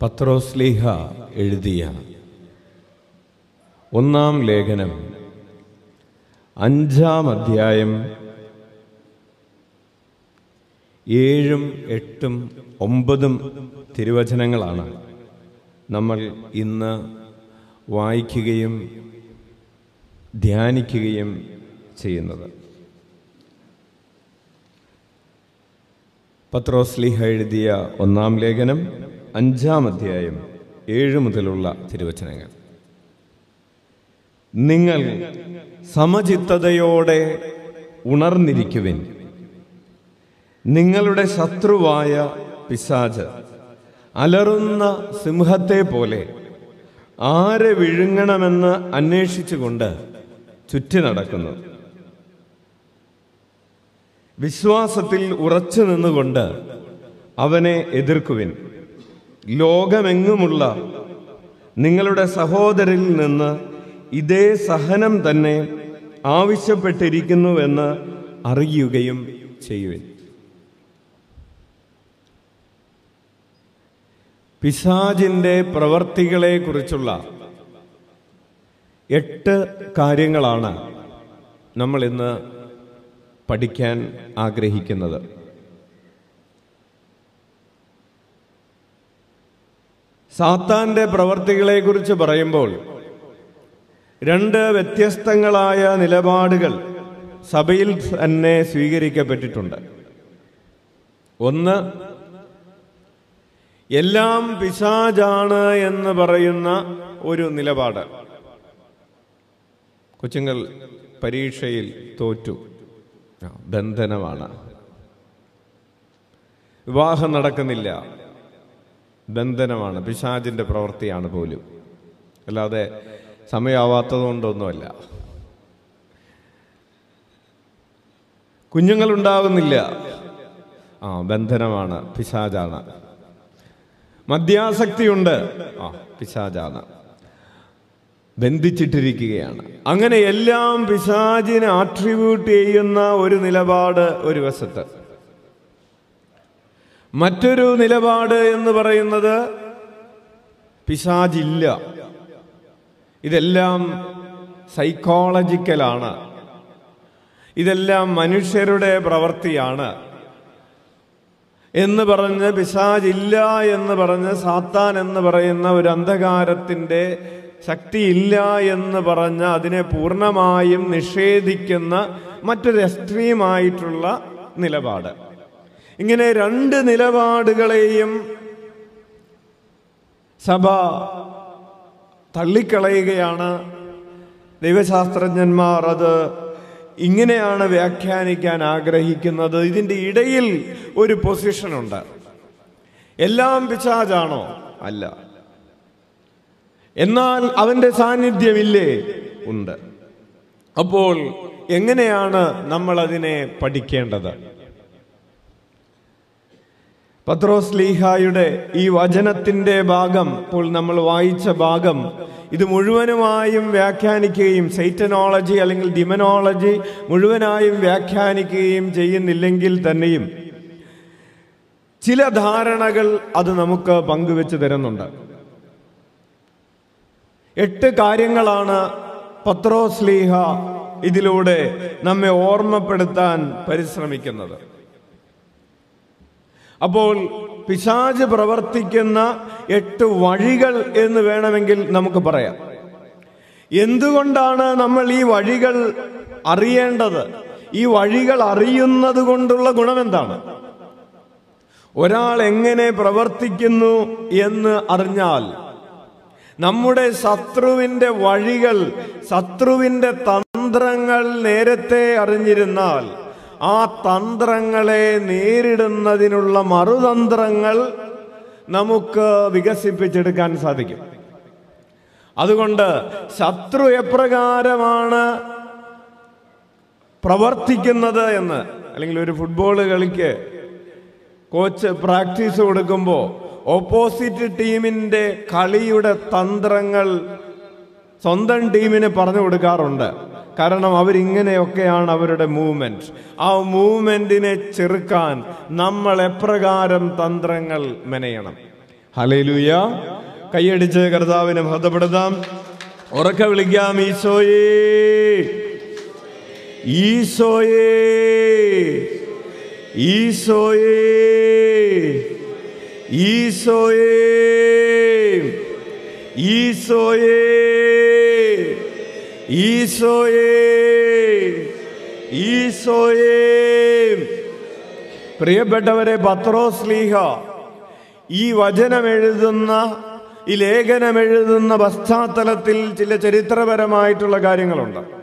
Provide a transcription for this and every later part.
പത്രോസ്ലീഹ എഴുതിയ ഒന്നാം ലേഖനം അഞ്ചാം അധ്യായം ഏഴും എട്ടും ഒമ്പതും തിരുവചനങ്ങളാണ് നമ്മൾ ഇന്ന് വായിക്കുകയും ധ്യാനിക്കുകയും ചെയ്യുന്നത്. പത്രോസ്ലിഹ എഴുതിയ ഒന്നാം ലേഖനം അഞ്ചാം അധ്യായം ഏഴ് മുതലുള്ള തിരുവചനങ്ങൾ. നിങ്ങൾ സമചിത്തതയോടെ ഉണർന്നിരിക്കുവിൻ. നിങ്ങളുടെ ശത്രുവായ പിശാച് അലറുന്ന സിംഹത്തെ പോലെ ആരെ വിഴുങ്ങണമെന്ന് അന്വേഷിച്ചുകൊണ്ട് ചുറ്റി നടക്കുന്നു. വിശ്വാസത്തിൽ ഉറച്ചു നിന്നുകൊണ്ട് അവനെ എതിർക്കുവിൻ. ലോകമെങ്ങുമുള്ള നിങ്ങളുടെ സഹോദരിൽ നിന്ന് ഇതേ സഹനം തന്നെ ആവശ്യപ്പെട്ടിരിക്കുന്നുവെന്ന് അറിയുകയും ചെയ്യുവിൻ. പിശാജിന്റെ പ്രവർത്തികളെക്കുറിച്ചുള്ള എട്ട് കാര്യങ്ങളാണ് നമ്മൾ ഇന്ന് പഠിക്കാൻ ആഗ്രഹിക്കുന്നത്. സാത്താന്റെ പ്രവർത്തികളെക്കുറിച്ച് പറയുമ്പോൾ രണ്ട് വ്യത്യസ്തങ്ങളായ നിലപാടുകൾ സഭയിൽ തന്നെ സ്വീകരിക്കപ്പെട്ടിട്ടുണ്ട്. ഒന്ന് എല്ലാം പിശാജാണ് എന്ന് പറയുന്ന ഒരു നിലപാട്. കൊച്ചുങ്ങൾ പരീക്ഷയിൽ തോറ്റു. ബന്ധനമാണ്. വിവാഹം നടക്കുന്നില്ല. ബന്ധനമാണ് പിശാചിന്റെ പ്രവൃത്തിയാണ് പോലും. അല്ലാതെ സമയമാവാത്തതുകൊണ്ടൊന്നുമല്ല. കുഞ്ഞുങ്ങളുണ്ടാകുന്നില്ല ആ ബന്ധനമാണ് പിശാചാണ്. മദ്യാസക്തിയുണ്ട്. ആ പിശാചാണ്. ബന്ധിച്ചിട്ടിരിക്കുകയാണ്. അങ്ങനെ എല്ലാം പിശാചിനെ ആട്രിബ്യൂട്ട് ചെയ്യുന്ന ഒരു നിലപാട് ഒരു വശത്ത്. മറ്റൊരു നിലപാട് എന്ന് പറയുന്നത് പിശാജില്ല ഇതെല്ലാം സൈക്കോളജിക്കലാണ്. ഇതെല്ലാം മനുഷ്യരുടെ പ്രവൃത്തിയാണ്. എന്ന് പറഞ്ഞ് പിശാജില്ല എന്ന് പറഞ്ഞ് സാത്താൻ എന്ന് പറയുന്ന ഒരു അന്ധകാരത്തിന്റെ ശക്തിയില്ല എന്ന് പറഞ്ഞ് അതിനെ പൂർണമായും നിഷേധിക്കുന്ന മറ്റൊരു എക്സ്ട്രീമായിട്ടുള്ള നിലപാട്. ഇങ്ങനെ രണ്ട് നിലപാടുകളെയും സഭ തള്ളിക്കളയുകയാണ്. ദൈവശാസ്ത്രജ്ഞന്മാർ അത് ഇങ്ങനെയാണ് വ്യാഖ്യാനിക്കാൻ ആഗ്രഹിക്കുന്നത്. ഇതിന്റെ ഇടയിൽ ഒരു പൊസിഷനുണ്ട് എല്ലാം പിശാചാണോ? അല്ല. എന്നാൽ അവന്റെ സാന്നിധ്യമില്ലേ? ഉണ്ട്. അപ്പോൾ എങ്ങനെയാണ് നമ്മൾ അതിനെ പഠിക്കേണ്ടത്? പത്രോസ് ലീഹായുടെ ഈ വചനത്തിന്റെ ഭാഗം ഇപ്പോൾ നമ്മൾ വായിച്ച ഭാഗം. ഇത് മുഴുവനുമായും വ്യാഖ്യാനിക്കുകയും സൈറ്റനോളജി അല്ലെങ്കിൽ ഡിമനോളജി മുഴുവനായും വ്യാഖ്യാനിക്കുകയും ചെയ്യുന്നില്ലെങ്കിൽ തന്നെയും ചില ധാരണകൾ അത് നമുക്ക് പങ്കുവെച്ച് തരുന്നുണ്ട്. എട്ട് കാര്യങ്ങളാണ് പത്രോസ് ലീഹ ഇതിലൂടെ നമ്മെ ഓർമ്മപ്പെടുത്താൻ പരിശ്രമിക്കുന്നത്. അപ്പോൾ പിശാജ് പ്രവർത്തിക്കുന്ന എട്ട് വഴികൾ എന്ന് വേണമെങ്കിൽ നമുക്ക് പറയാം. എന്തുകൊണ്ടാണ് നമ്മൾ ഈ വഴികൾ അറിയേണ്ടത്? ഈ വഴികൾ അറിയുന്നത് കൊണ്ടുള്ള ഗുണമെന്താണ്? ഒരാൾ എങ്ങനെ പ്രവർത്തിക്കുന്നു എന്ന് അറിഞ്ഞാൽ നമ്മുടെ ശത്രുവിന്റെ വഴികൾ ശത്രുവിന്റെ തന്ത്രങ്ങൾ നേരത്തെ അറിഞ്ഞിരുന്നാൽ ആ തന്ത്രങ്ങളെ നേരിടുന്നതിനുള്ള മറുതന്ത്രങ്ങൾ നമുക്ക് വികസിപ്പിച്ചെടുക്കാൻ സാധിക്കും. അതുകൊണ്ട് ശത്രു എപ്രകാരമാണ് പ്രവർത്തിക്കുന്നത് എന്ന് അല്ലെങ്കിൽ ഒരു ഫുട്ബോൾ കളിക്ക് കോച്ച് പ്രാക്ടീസ് കൊടുക്കുമ്പോൾ ഓപ്പോസിറ്റ് ടീമിന്റെ കളിയുടെ തന്ത്രങ്ങൾ സ്വന്തം ടീമിന് പറഞ്ഞു കൊടുക്കാറുണ്ട്. കാരണം അവരിങ്ങനെയൊക്കെയാണ് അവരുടെ മൂവ്മെന്റ് ആ മൂവ്മെന്റിനെ ചെറുക്കാൻ നമ്മൾ എപ്രകാരം തന്ത്രങ്ങൾ മെനയണം. ഹലേലൂയ കൈയടിച്ച് കർത്താവിനെ മഹത്വപ്പെടുത്താം. ഉറക്കെ വിളിക്കാം ഈശോയേ. ഈശോയേ. ഈശോയേ. ഈശോയേ. ഈശോയേ. പ്രിയപ്പെട്ടവരെ പത്രോസ് ലീഹ ഈ വചനം എഴുതുന്ന ഈ ലേഖനം എഴുതുന്ന പശ്ചാത്തലത്തിൽ ചില ചരിത്രപരമായിട്ടുള്ള കാര്യങ്ങളുണ്ട്.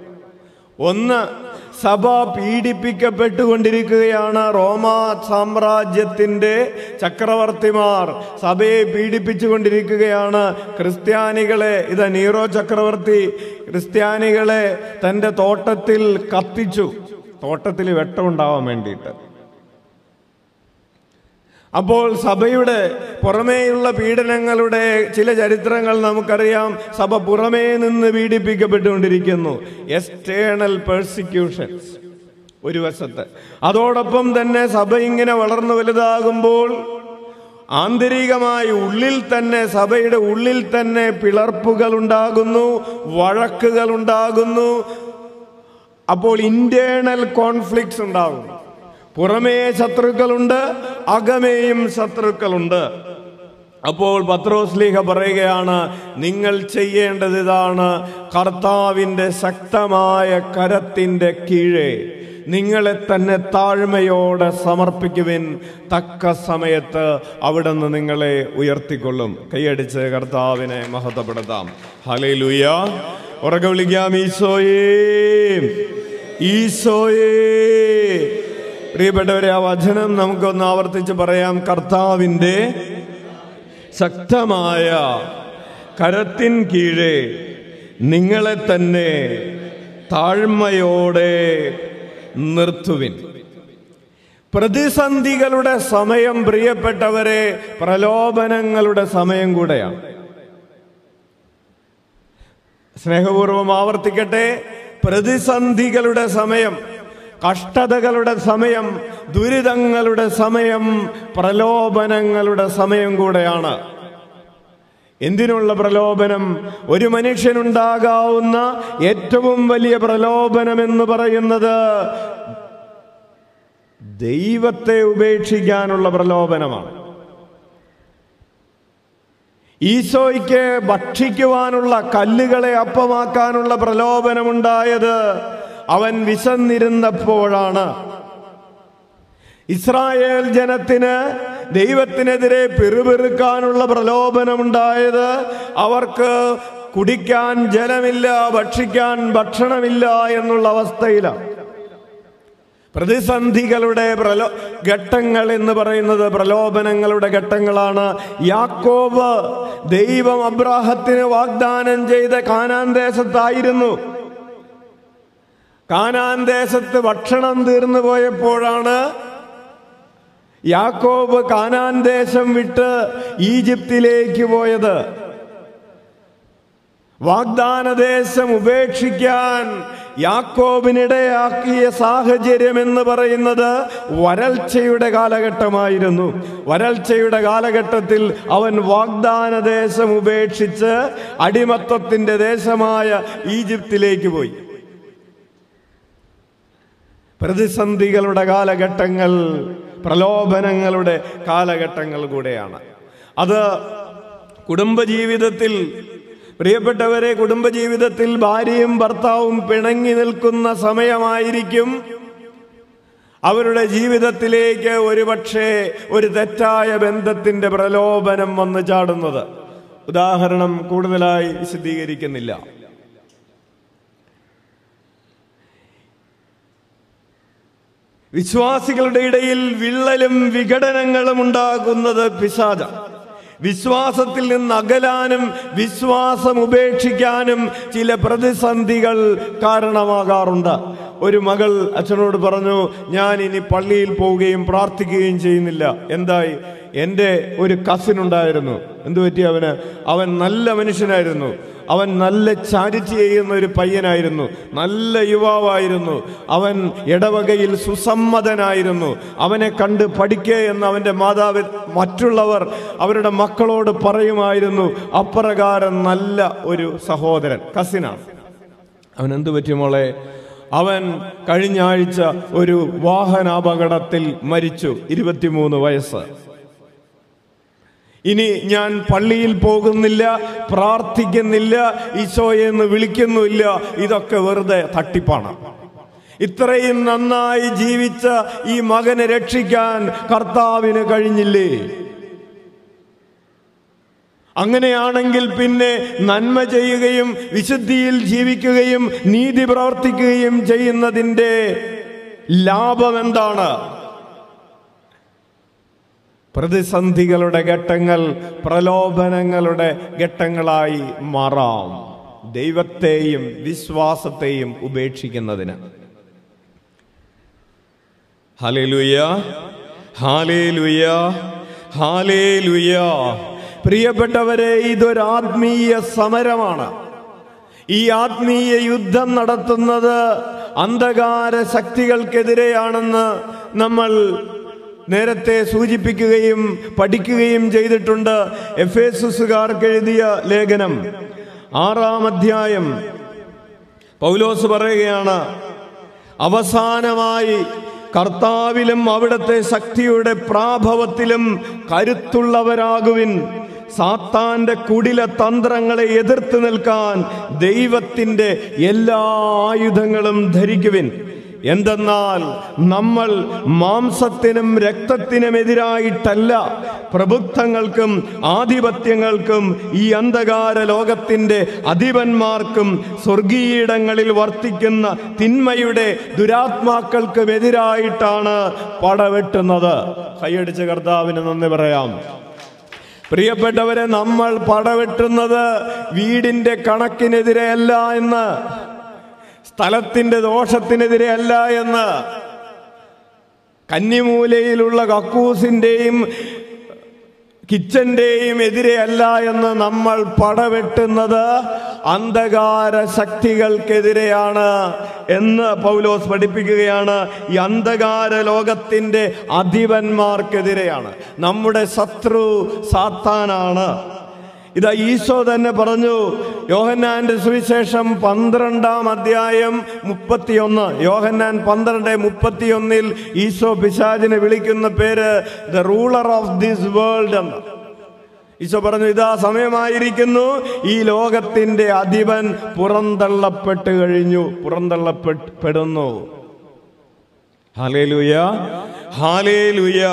ഒന്ന് സഭ പീഡിപ്പിക്കപ്പെട്ടുകൊണ്ടിരിക്കുകയാണ് റോമ സാമ്രാജ്യത്തിന്റെ ചക്രവർത്തിമാർ. സഭയെ പീഡിപ്പിച്ചുകൊണ്ടിരിക്കുകയാണ് ക്രിസ്ത്യാനികളെ ഇത് നീറോ ചക്രവർത്തി ക്രിസ്ത്യാനികളെ തന്റെ തോട്ടത്തിൽ കത്തിച്ചു. തോട്ടത്തിൽ വെട്ടമുണ്ടാവാൻ വേണ്ടിയിട്ട്. അപ്പോൾ സഭയുടെ പുറമേയുള്ള പീഡനങ്ങളുടെ ചില ചരിത്രങ്ങൾ നമുക്കറിയാം. സഭ പുറമേ നിന്ന് പീഡിപ്പിക്കപ്പെട്ടുകൊണ്ടിരിക്കുന്നു. എക്സ്റ്റേണൽ പെർസിക്യൂഷൻസ് ഒരു വശത്ത്. അതോടൊപ്പം തന്നെ സഭ ഇങ്ങനെ വളർന്നു വലുതാകുമ്പോൾ ആന്തരികമായി ഉള്ളിൽ തന്നെ സഭയുടെ ഉള്ളിൽ തന്നെ പിളർപ്പുകൾ ഉണ്ടാകുന്നു വഴക്കുകൾ ഉണ്ടാകുന്നു. അപ്പോൾ ഇന്റേണൽ കോൺഫ്ലിക്ട്സ് ഉണ്ടാകുന്നു പുറമേ ശത്രുക്കളുണ്ട് അകമേയും ശത്രുക്കളുണ്ട്. അപ്പോൾ പത്രോസ്ലീഹ പറയുകയാണ് നിങ്ങൾ ചെയ്യേണ്ടത് ഇതാണ് കർത്താവിന്റെ ശക്തമായ കരത്തിന്റെ കീഴെ നിങ്ങളെ തന്നെ താഴ്മയോടെ സമർപ്പിക്കുവിൻ തക്ക സമയത്ത് അവിടെ നിന്ന് നിങ്ങളെ ഉയർത്തിക്കൊള്ളും. കൈയടിച്ച് കർത്താവിനെ മഹത്വപ്പെടുത്താം. ഹലേ ലൂയ ഉറക്കെ വിളിക്കാം ഈശോയേ ഈശോയേ പ്രിയപ്പെട്ടവരെ ആ വചനം നമുക്കൊന്ന് ആവർത്തിച്ച് പറയാം. കർത്താവിന്റെ ശക്തമായ കരത്തിൻ കീഴെ നിങ്ങളെ തന്നെ താഴ്മയോടെ നിർത്തുവിൻ. പ്രതിസന്ധികളുടെ സമയം പ്രിയപ്പെട്ടവരെ പ്രലോഭനങ്ങളുടെ സമയം കൂടെയാണ്. സ്നേഹപൂർവം ആവർത്തിക്കട്ടെ. പ്രതിസന്ധികളുടെ സമയം കഷ്ടതകളുടെ സമയം ദുരിതങ്ങളുടെ സമയം പ്രലോഭനങ്ങളുടെ സമയം കൂടെയാണ്. എന്തിനുള്ള പ്രലോഭനം? ഒരു മനുഷ്യനുണ്ടാകാവുന്ന ഏറ്റവും വലിയ പ്രലോഭനം എന്ന് പറയുന്നത് ദൈവത്തെ ഉപേക്ഷിക്കാനുള്ള പ്രലോഭനമാണ്. ഈശോയ്ക്ക് ഭക്ഷിക്കുവാനുള്ള കല്ലുകളെ അപ്പമാക്കാനുള്ള പ്രലോഭനമുണ്ടായത് അവൻ വിശന്നിരുന്നപ്പോഴാണ് ഇസ്രായേൽ ജനത്തിന് ദൈവത്തിനെതിരെ പിറുപിറുക്കാനുള്ള പ്രലോഭനമുണ്ടായത്. അവർക്ക് കുടിക്കാൻ ജലമില്ല ഭക്ഷിക്കാൻ ഭക്ഷണമില്ല എന്നുള്ള അവസ്ഥയിലാണ് പ്രതിസന്ധികളുടെ പ്രലോ ഘട്ടങ്ങൾ എന്ന് പറയുന്നത് പ്രലോഭനങ്ങളുടെ ഘട്ടങ്ങളാണ്. യാക്കോബ് ദൈവം അബ്രാഹത്തിന് വാഗ്ദാനം ചെയ്ത കാനാൻ ദേശത്തായിരുന്നു. കാനാൻ ദേശത്ത് ഭക്ഷണം തീർന്നു പോയപ്പോഴാണ് യാക്കോബ് കാനാൻ ദേശം വിട്ട് ഈജിപ്തിലേക്ക് പോയത്. വാഗ്ദാന ദേശം ഉപേക്ഷിക്കാൻ യാക്കോബിനിടയാക്കിയ സാഹചര്യം എന്ന് പറയുന്നത് വരൾച്ചയുടെ കാലഘട്ടമായിരുന്നു. വരൾച്ചയുടെ കാലഘട്ടത്തിൽ അവൻ വാഗ്ദാന ദേശം ഉപേക്ഷിച്ച് അടിമത്തത്തിന്റെ ദേശമായ ഈജിപ്തിലേക്ക് പോയി. പ്രതിസന്ധികളുടെ കാലഘട്ടങ്ങൾ പ്രലോഭനങ്ങളുടെ കാലഘട്ടങ്ങൾ കൂടെയാണ്. അത് കുടുംബജീവിതത്തിൽ പ്രിയപ്പെട്ടവരെ കുടുംബജീവിതത്തിൽ ഭാര്യയും ഭർത്താവും പിണങ്ങി നിൽക്കുന്ന സമയമായിരിക്കും. അവരുടെ ജീവിതത്തിലേക്ക് ഒരുപക്ഷെ ഒരു തെറ്റായ ബന്ധത്തിന്റെ പ്രലോഭനം വന്നു ചാടുന്നത്. ഉദാഹരണം കൂടുതലായി വിശദീകരിക്കുന്നില്ല. വിശ്വാസികളുടെ ഇടയിൽ വിള്ളലും വിഘടനങ്ങളും ഉണ്ടാകുന്നത് പിശാച വിശ്വാസത്തിൽ നിന്ന് അകലാനും വിശ്വാസം ഉപേക്ഷിക്കാനും ചില പ്രതിസന്ധികൾ കാരണമാകാറുണ്ട്. ഒരു മകൾ അച്ഛനോട് പറഞ്ഞു ഞാൻ ഇനി പള്ളിയിൽ പോവുകയും പ്രാർത്ഥിക്കുകയും ചെയ്യുന്നില്ല. എന്തായി? എന്റെ ഒരു കസിൻ ഉണ്ടായിരുന്നു. എന്തു പറ്റി അവന്? അവൻ നല്ല മനുഷ്യനായിരുന്നു. അവൻ നല്ല ചാരിറ്റി ചെയ്യുന്ന ഒരു പയ്യനായിരുന്നു. നല്ല യുവാവായിരുന്നു. അവൻ ഇടവകയിൽ സുസമ്മതനായിരുന്നു. അവനെ കണ്ട് പഠിക്കേ എന്ന് അവന്റെ മാതാവ് മറ്റുള്ളവർ അവരുടെ മക്കളോട് പറയുമായിരുന്നു. അപ്രകാരം നല്ല ഒരു സഹോദരൻ കസിനാണ്. അവൻ എന്തു പറ്റി മോളെ? അവൻ കഴിഞ്ഞ ആഴ്ച ഒരു വാഹനാപകടത്തിൽ മരിച്ചു ഇരുപത്തിമൂന്ന് വയസ്സ്. ഇനി ഞാൻ പള്ളിയിൽ പോകുന്നില്ല പ്രാർത്ഥിക്കുന്നില്ല ഈശോയെ എന്ന് വിളിക്കുന്നില്ല ഇതൊക്കെ വെറുതെ തട്ടിപ്പാണ്. ഇത്രയും നന്നായി ജീവിച്ച ഈ മകനെ രക്ഷിക്കാൻ കർത്താവിന് കഴിഞ്ഞില്ലേ? അങ്ങനെയാണെങ്കിൽ പിന്നെ നന്മ ചെയ്യുകയും വിശുദ്ധിയിൽ ജീവിക്കുകയും നീതി പ്രവർത്തിക്കുകയും ചെയ്യുന്നതിന്റെ ലാഭം എന്താണ്? പ്രതിസന്ധികളുടെ ഘട്ടങ്ങൾ പ്രലോഭനങ്ങളുടെ ഘട്ടങ്ങളായി മാറാം. ദൈവത്തെയും വിശ്വാസത്തെയും ഉപേക്ഷിക്കുന്നതിന്. പ്രിയപ്പെട്ടവരെ ഇതൊരാത്മീയ സമരമാണ്. ഈ ആത്മീയ യുദ്ധം നടത്തുന്നത് അന്ധകാര ശക്തികൾക്കെതിരെയാണെന്ന് നമ്മൾ നേരത്തെ സൂചിപ്പിക്കുകയും പഠിക്കുകയും ചെയ്തിട്ടുണ്ട് എഫ് എസുകാർക്ക് എഴുതിയ ലേഖനം. ആറാം അധ്യായം. പൗലോസ് പറയുകയാണ് അവസാനമായി കർത്താവിലും അവിടുത്തെ ശക്തിയുടെ പ്രാഭവത്തിലും കരുത്തുള്ളവരാകുവിൻ. സാത്താന്റെ കുടില തന്ത്രങ്ങളെ എതിർത്ത് നിൽക്കാൻ ദൈവത്തിന്റെ എല്ലാ ആയുധങ്ങളും ധരിക്കുവിൻ. എന്തെന്നാൽ നമ്മൾ മാംസത്തിനും രക്തത്തിനുമെതിരായിട്ടല്ല പ്രബുദ്ധങ്ങൾക്കും ആധിപത്യങ്ങൾക്കും ഈ അന്ധകാര ലോകത്തിന്റെ അധിപന്മാർക്കും സ്വർഗീയിടങ്ങളിൽ വർത്തിക്കുന്ന തിന്മയുടെ ദുരാത്മാക്കൾക്കുമെതിരായിട്ടാണ് പടവെട്ടുന്നത്. കൈയടിച്ച കർത്താവിന് നന്ദി പറയാം. പ്രിയപ്പെട്ടവരെ നമ്മൾ പടവെട്ടുന്നത് വീടിന്റെ കണക്കിനെതിരെയല്ല എന്ന്. സ്ഥലത്തിന്റെ ദോഷത്തിനെതിരെ അല്ല എന്ന്. കന്നിമൂലയിലുള്ള കക്കൂസിന്റെയും കിച്ചന്റെയും എതിരെയല്ല എന്ന് നമ്മൾ പടവെട്ടുന്നത് അന്ധകാര ശക്തികൾക്കെതിരെയാണ് എന്ന് പൗലോസ് പഠിപ്പിക്കുകയാണ്. ഈ അന്ധകാര ലോകത്തിന്റെ അധിപന്മാർക്കെതിരെയാണ്. നമ്മുടെ ശത്രു സാത്താനാണ്. ഇതാ ഈശോ തന്നെ പറഞ്ഞു യോഹന്നാന്റെ സുവിശേഷം പന്ത്രണ്ടാം അധ്യായം മുപ്പത്തിയൊന്ന്. യോഹന്നാൻ പന്ത്രണ്ട് മുപ്പത്തിയൊന്നിൽ ഈശോ പിശാജിനെ വിളിക്കുന്ന പേര് the ruler of this world എന്ന്. ഈശോ പറഞ്ഞു ഇതാ സമയമായിരിക്കുന്നു. ഈ ലോകത്തിന്റെ അധിപൻ പുറന്തള്ളപ്പെട്ട് കഴിഞ്ഞു. പുറന്തള്ളപ്പെടുന്നു ഹാലേലുയ. ഹാലേലുയ.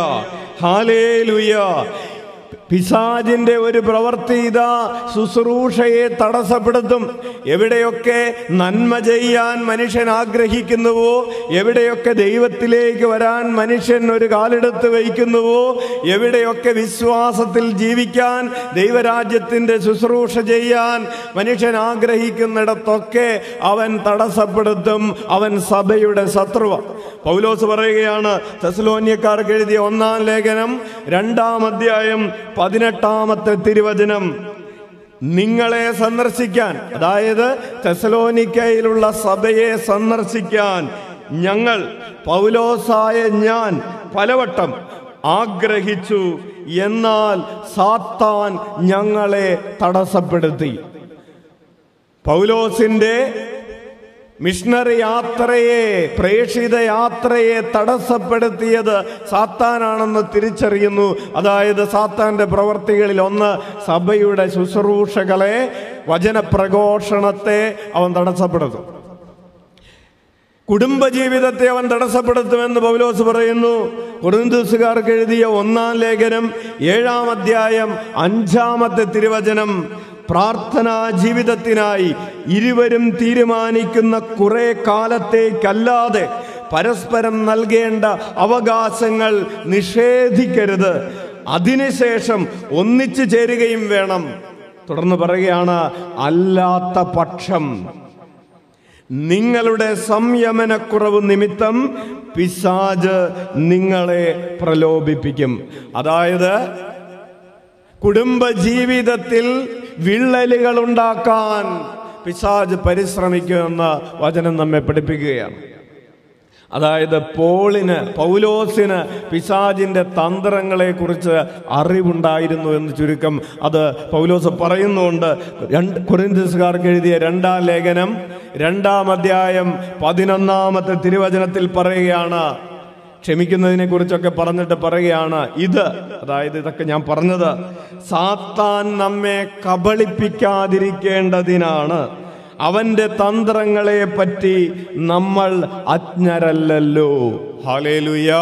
ഹാലേലുയ. പിശാജിന്റെ ഒരു പ്രവൃത്തി ഇതാ. ശുശ്രൂഷയെ തടസ്സപ്പെടുത്തും. എവിടെയൊക്കെ നന്മ ചെയ്യാൻ മനുഷ്യൻ ആഗ്രഹിക്കുന്നുവോ എവിടെയൊക്കെ ദൈവത്തിലേക്ക് വരാൻ മനുഷ്യൻ ഒരു കാലെടുത്ത് വയ്ക്കുന്നുവോ എവിടെയൊക്കെ വിശ്വാസത്തിൽ ജീവിക്കാൻ ദൈവരാജ്യത്തിന്റെ ശുശ്രൂഷ ചെയ്യാൻ മനുഷ്യൻ ആഗ്രഹിക്കുന്നിടത്തൊക്കെ അവൻ തടസ്സപ്പെടുത്തും. അവൻ സഭയുടെ ശത്രുവ. പൗലോസ് പറയുകയാണ് തെസ്ലോന്യക്കാർക്ക് എഴുതിയ ഒന്നാം ലേഖനം രണ്ടാം അധ്യായം പതിനെട്ടാമത്തെ തിരുവചനം നിങ്ങളെ സന്ദർശിക്കാൻ അതായത് തെസലോനിക്കയിലുള്ള സഭയെ സന്ദർശിക്കാൻ ഞങ്ങൾ പൗലോസായ ഞാൻ പലവട്ടം ആഗ്രഹിച്ചു. എന്നാൽ സാത്താൻ ഞങ്ങളെ തടസ്സപ്പെടുത്തി. പൗലോസിന്റെ മിഷണറി യാത്രയെ പ്രേക്ഷിത യാത്രയെ തടസ്സപ്പെടുത്തിയത് സാത്താനാണെന്ന് തിരിച്ചറിയുന്നു. അതായത് സാത്താന്റെ പ്രവർത്തികളിൽ ഒന്ന് സഭയുടെ ശുശ്രൂഷകളെ വചനപ്രഘോഷണത്തെ അവൻ തടസ്സപ്പെടുത്തും. കുടുംബജീവിതത്തെ അവൻ തടസ്സപ്പെടുത്തുമെന്ന് പൗലോസ് പറയുന്നു. കുറുന്തൂസുകാർക്ക് എഴുതിയ ഒന്നാം ലേഖനം ഏഴാം അധ്യായം അഞ്ചാമത്തെ തിരുവചനം പ്രാർത്ഥനാ ജീവിതത്തിനായി ഇരുവരും തീരുമാനിക്കുന്ന കുറെ കാലത്തേക്കല്ലാതെ പരസ്പരം നൽകേണ്ട അവകാശങ്ങൾ നിഷേധിക്കരുത്. അതിനുശേഷം ഒന്നിച്ചു ചേരുകയും വേണം. തുടർന്ന് പറയുകയാണ് അല്ലാത്ത പക്ഷം നിങ്ങളുടെ സംയമനക്കുറവ് നിമിത്തം പിശാജ് നിങ്ങളെ പ്രലോഭിപ്പിക്കും. അതായത് കുടുംബ ജീവിതത്തിൽ വിള്ളലുകൾ ഉണ്ടാക്കാൻ പിശാജ് പരിശ്രമിക്കുമെന്ന് വചനം നമ്മെ പഠിപ്പിക്കുകയാണ്. അതായത് പോളിന് പൗലോസിന് പിശാജിന്റെ തന്ത്രങ്ങളെ കുറിച്ച് അറിവുണ്ടായിരുന്നു എന്ന് ചുരുക്കം അത് പൗലോസ് പറയുന്നുണ്ട്. രണ്ട് കുറിന്തസുകാർക്ക് എഴുതിയ രണ്ടാം ലേഖനം രണ്ടാം അധ്യായം പതിനൊന്നാമത്തെ തിരുവചനത്തിൽ പറയുകയാണ് ക്ഷമിക്കുന്നതിനെ കുറിച്ചൊക്കെ പറഞ്ഞിട്ട് പറയുകയാണ് ഇത് അതായത് ഇതൊക്കെ ഞാൻ പറഞ്ഞത് സാത്താൻ നമ്മെ കബളിപ്പിക്കാതിരിക്കേണ്ടതിനാണ്. അവന്റെ തന്ത്രങ്ങളെ പറ്റി നമ്മൾ അജ്ഞരല്ലല്ലോ. ഹാലേലുയ.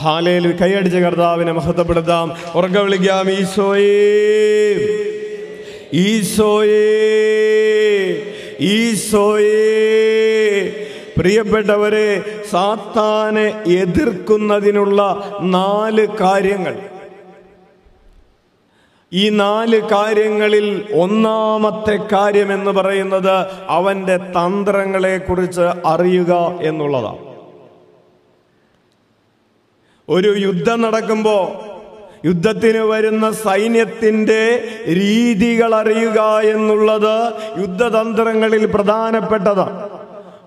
ഹാലേലു. കൈയടിച്ച കർത്താവിനെ മഹത്വപ്പെടുത്താം. ഉറക്ക വിളിക്കാം ഈശോയേ ഈശോയേ ഈശോയേ. പ്രിയപ്പെട്ടവരെ സാത്താനെ എതിർക്കുന്നതിനുള്ള നാല് കാര്യങ്ങൾ. ഈ നാല് കാര്യങ്ങളിൽ ഒന്നാമത്തെ കാര്യം എന്ന് പറയുന്നത് അവന്റെ തന്ത്രങ്ങളെ കുറിച്ച് അറിയുക എന്നുള്ളതാണ്. ഒരു യുദ്ധം നടക്കുമ്പോൾ യുദ്ധത്തിന് വരുന്ന സൈന്യത്തിന്റെ രീതികൾ അറിയുക എന്നുള്ളത് യുദ്ധതന്ത്രങ്ങളിൽ പ്രധാനപ്പെട്ടതാണ്.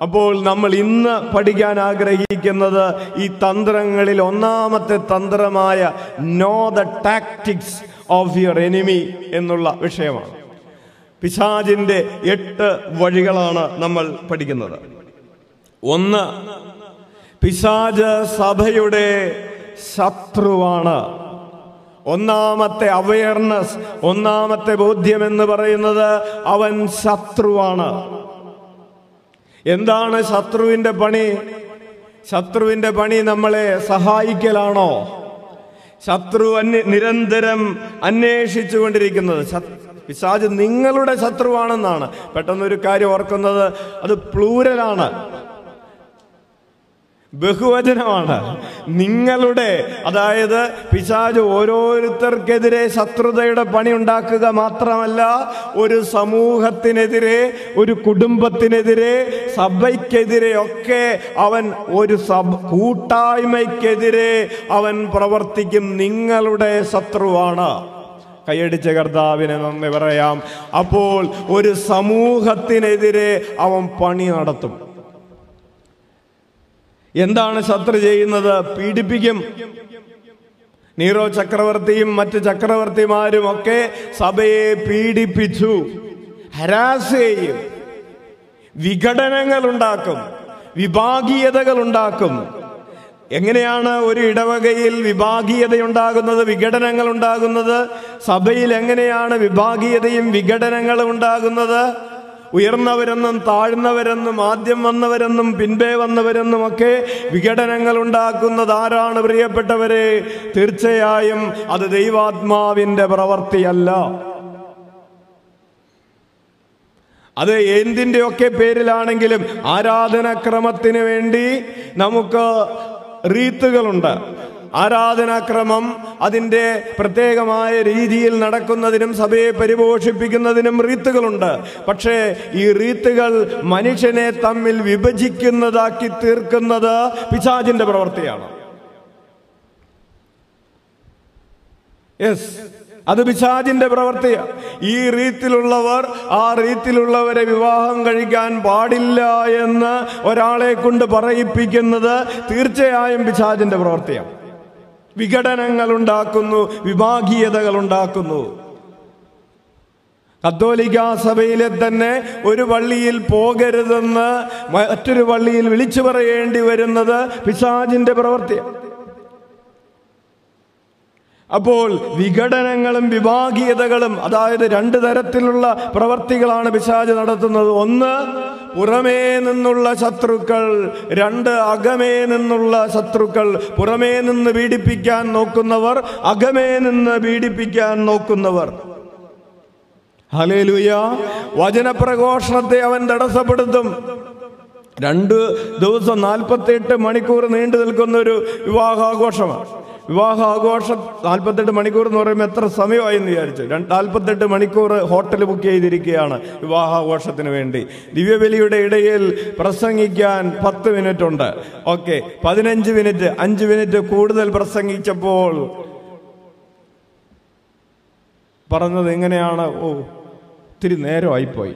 അപ്പോൾ നമ്മൾ ഇന്ന് പഠിക്കാൻ ആഗ്രഹിക്കുന്നത് ഈ തന്ത്രങ്ങളിൽ ഒന്നാമത്തെ തന്ത്രമായ know the tactics of your enemy എന്നുള്ള വിഷയമാണ്. പിശാജിന്റെ എട്ട് വഴികളാണ് നമ്മൾ പഠിക്കുന്നത്. ഒന്ന് പിശാജ് സഭയുടെ ശത്രുവാണ്. ഒന്നാമത്തെ അവയർനെസ് ഒന്നാമത്തെ ബോധ്യം എന്ന് പറയുന്നത് അവൻ ശത്രുവാണ്. എന്താണ് ശത്രുവിന്റെ പണി? ശത്രുവിന്റെ പണി നമ്മളെ സഹായിക്കലാണോ? ശത്രു അന് നിരന്തരം അന്വേഷിച്ചു കൊണ്ടിരിക്കുന്നത്. പിശാജ് നിങ്ങളുടെ ശത്രുവാണെന്നാണ്. പെട്ടെന്നൊരു കാര്യം ഓർക്കുന്നത് അത് പ്ലൂരലാണ്. ബഹുവചനമാണ്. നിങ്ങളുടെ അതായത് പിശാജ് ഓരോരുത്തർക്കെതിരെ ശത്രുതയുടെ പണി ഉണ്ടാക്കുക മാത്രമല്ല ഒരു സമൂഹത്തിനെതിരെ ഒരു കുടുംബത്തിനെതിരെ സഭയ്ക്കെതിരെ ഒക്കെ അവൻ ഒരു സഭ കൂട്ടായ്മയ്ക്കെതിരെ അവൻ പ്രവർത്തിക്കും. നിങ്ങളുടെ ശത്രുവാണ്. കൈയടിച്ച കർത്താവിനെ നന്ദി പറയാം. അപ്പോൾ ഒരു സമൂഹത്തിനെതിരെ അവൻ പണി നടത്തും. എന്താണ് ശത്രു ചെയ്യുന്നത്? പീഡിപ്പിക്കും. നീറോ ചക്രവർത്തിയും മറ്റ് ചക്രവർത്തിമാരും ഒക്കെ സഭയെ പീഡിപ്പിച്ചു. ഹരാസ് ചെയ്യും. വിഘടനങ്ങൾ ഉണ്ടാക്കും വിഭാഗീയതകൾ ഉണ്ടാക്കും എങ്ങനെയാണ് ഒരു ഇടവകയിൽ വിഭാഗീയതയുണ്ടാകുന്നത് വിഘടനങ്ങൾ ഉണ്ടാകുന്നത് സഭയിൽ എങ്ങനെയാണ് വിഭാഗീയതയും വിഘടനങ്ങളും ഉണ്ടാകുന്നത്? ഉയർന്നവരെന്നും താഴ്ന്നവരെന്നും ആദ്യം വന്നവരെന്നും പിൻപേ വന്നവരെന്നും ഒക്കെ വിഘടനങ്ങൾ ഉണ്ടാക്കുന്നത് ആരാണ് പ്രിയപ്പെട്ടവരെ? തീർച്ചയായും അത് ദൈവാത്മാവിന്റെ പ്രവർത്തിയല്ല അത് എന്തിന്റെയൊക്കെ പേരിലാണെങ്കിലും ആരാധനാക്രമത്തിന് വേണ്ടി നമുക്ക് റീത്തുകളുണ്ട്. ആരാധനാക്രമം അതിന്റെ പ്രത്യേകമായ രീതിയിൽ നടക്കുന്നതിനും സഭയെ പരിപോഷിപ്പിക്കുന്നതിനും റീത്തുകളുണ്ട്. പക്ഷേ ഈ റീത്തുകൾ മനുഷ്യനെ തമ്മിൽ വിഭജിക്കുന്നതാക്കി തീർക്കുന്നത് പിശാചിന്റെ പ്രവൃത്തിയാണ്. യെസ് അത് പിശാചിന്റെ പ്രവൃത്തിയാണ് ഈ റീത്തിലുള്ളവർ ആ റീത്തിലുള്ളവരെ വിവാഹം കഴിക്കാൻ പാടില്ല എന്ന് ഒരാളെ കൊണ്ട് പറയിപ്പിക്കുന്നത് തീർച്ചയായും പിശാചിന്റെ പ്രവൃത്തിയാണ്. വിഘടനങ്ങൾ ഉണ്ടാക്കുന്നു വിഭാഗീയതകൾ ഉണ്ടാക്കുന്നു കത്തോലിക്ക സഭയിലെ തന്നെ ഒരു പള്ളിയിൽ പോകരുതെന്ന് മറ്റൊരു പള്ളിയിൽ വിളിച്ചു പറയേണ്ടി വരുന്നത് പിശാജിന്റെ പ്രവൃത്തിയാണ്. അപ്പോൾ വിഘടനങ്ങളും വിഭാഗീയതകളും അതായത് രണ്ട് തരത്തിലുള്ള പ്രവർത്തികളാണ് പിശാജ് നടത്തുന്നത്. ഒന്ന് പുറമേ നിന്നുള്ള ശത്രുക്കൾ രണ്ട് അകമേ നിന്നുള്ള ശത്രുക്കൾ. പുറമേ നിന്ന് പീഡിപ്പിക്കാൻ നോക്കുന്നവർ അകമേ നിന്ന് പീഡിപ്പിക്കാൻ നോക്കുന്നവർ. ഹലേലുയ വചനപ്രഘോഷണത്തെ അവൻ തടസ്സപ്പെടുത്തും. രണ്ട് ദിവസം നാൽപ്പത്തി മണിക്കൂർ നീണ്ടു നിൽക്കുന്ന ഒരു വിവാഹാഘോഷമാണ്. വിവാഹാഘോഷം നാൽപ്പത്തെട്ട് മണിക്കൂർ എന്ന് പറയുമ്പോൾ എത്ര സമയമായി എന്ന് വിചാരിച്ചു നാൽപ്പത്തെട്ട് മണിക്കൂർ ഹോട്ടൽ ബുക്ക് ചെയ്തിരിക്കുകയാണ് വിവാഹാഘോഷത്തിന് വേണ്ടി. ദിവ്യബലിയുടെ ഇടയിൽ പ്രസംഗിക്കാൻ പത്ത് മിനിറ്റ് ഉണ്ട്. ഓക്കെ പതിനഞ്ച് മിനിറ്റ് അഞ്ച് മിനിറ്റ് കൂടുതൽ പ്രസംഗിച്ചപ്പോൾ പറഞ്ഞത് എങ്ങനെയാണ്? ഓ ഒത്തിരി നേരമായിപ്പോയി.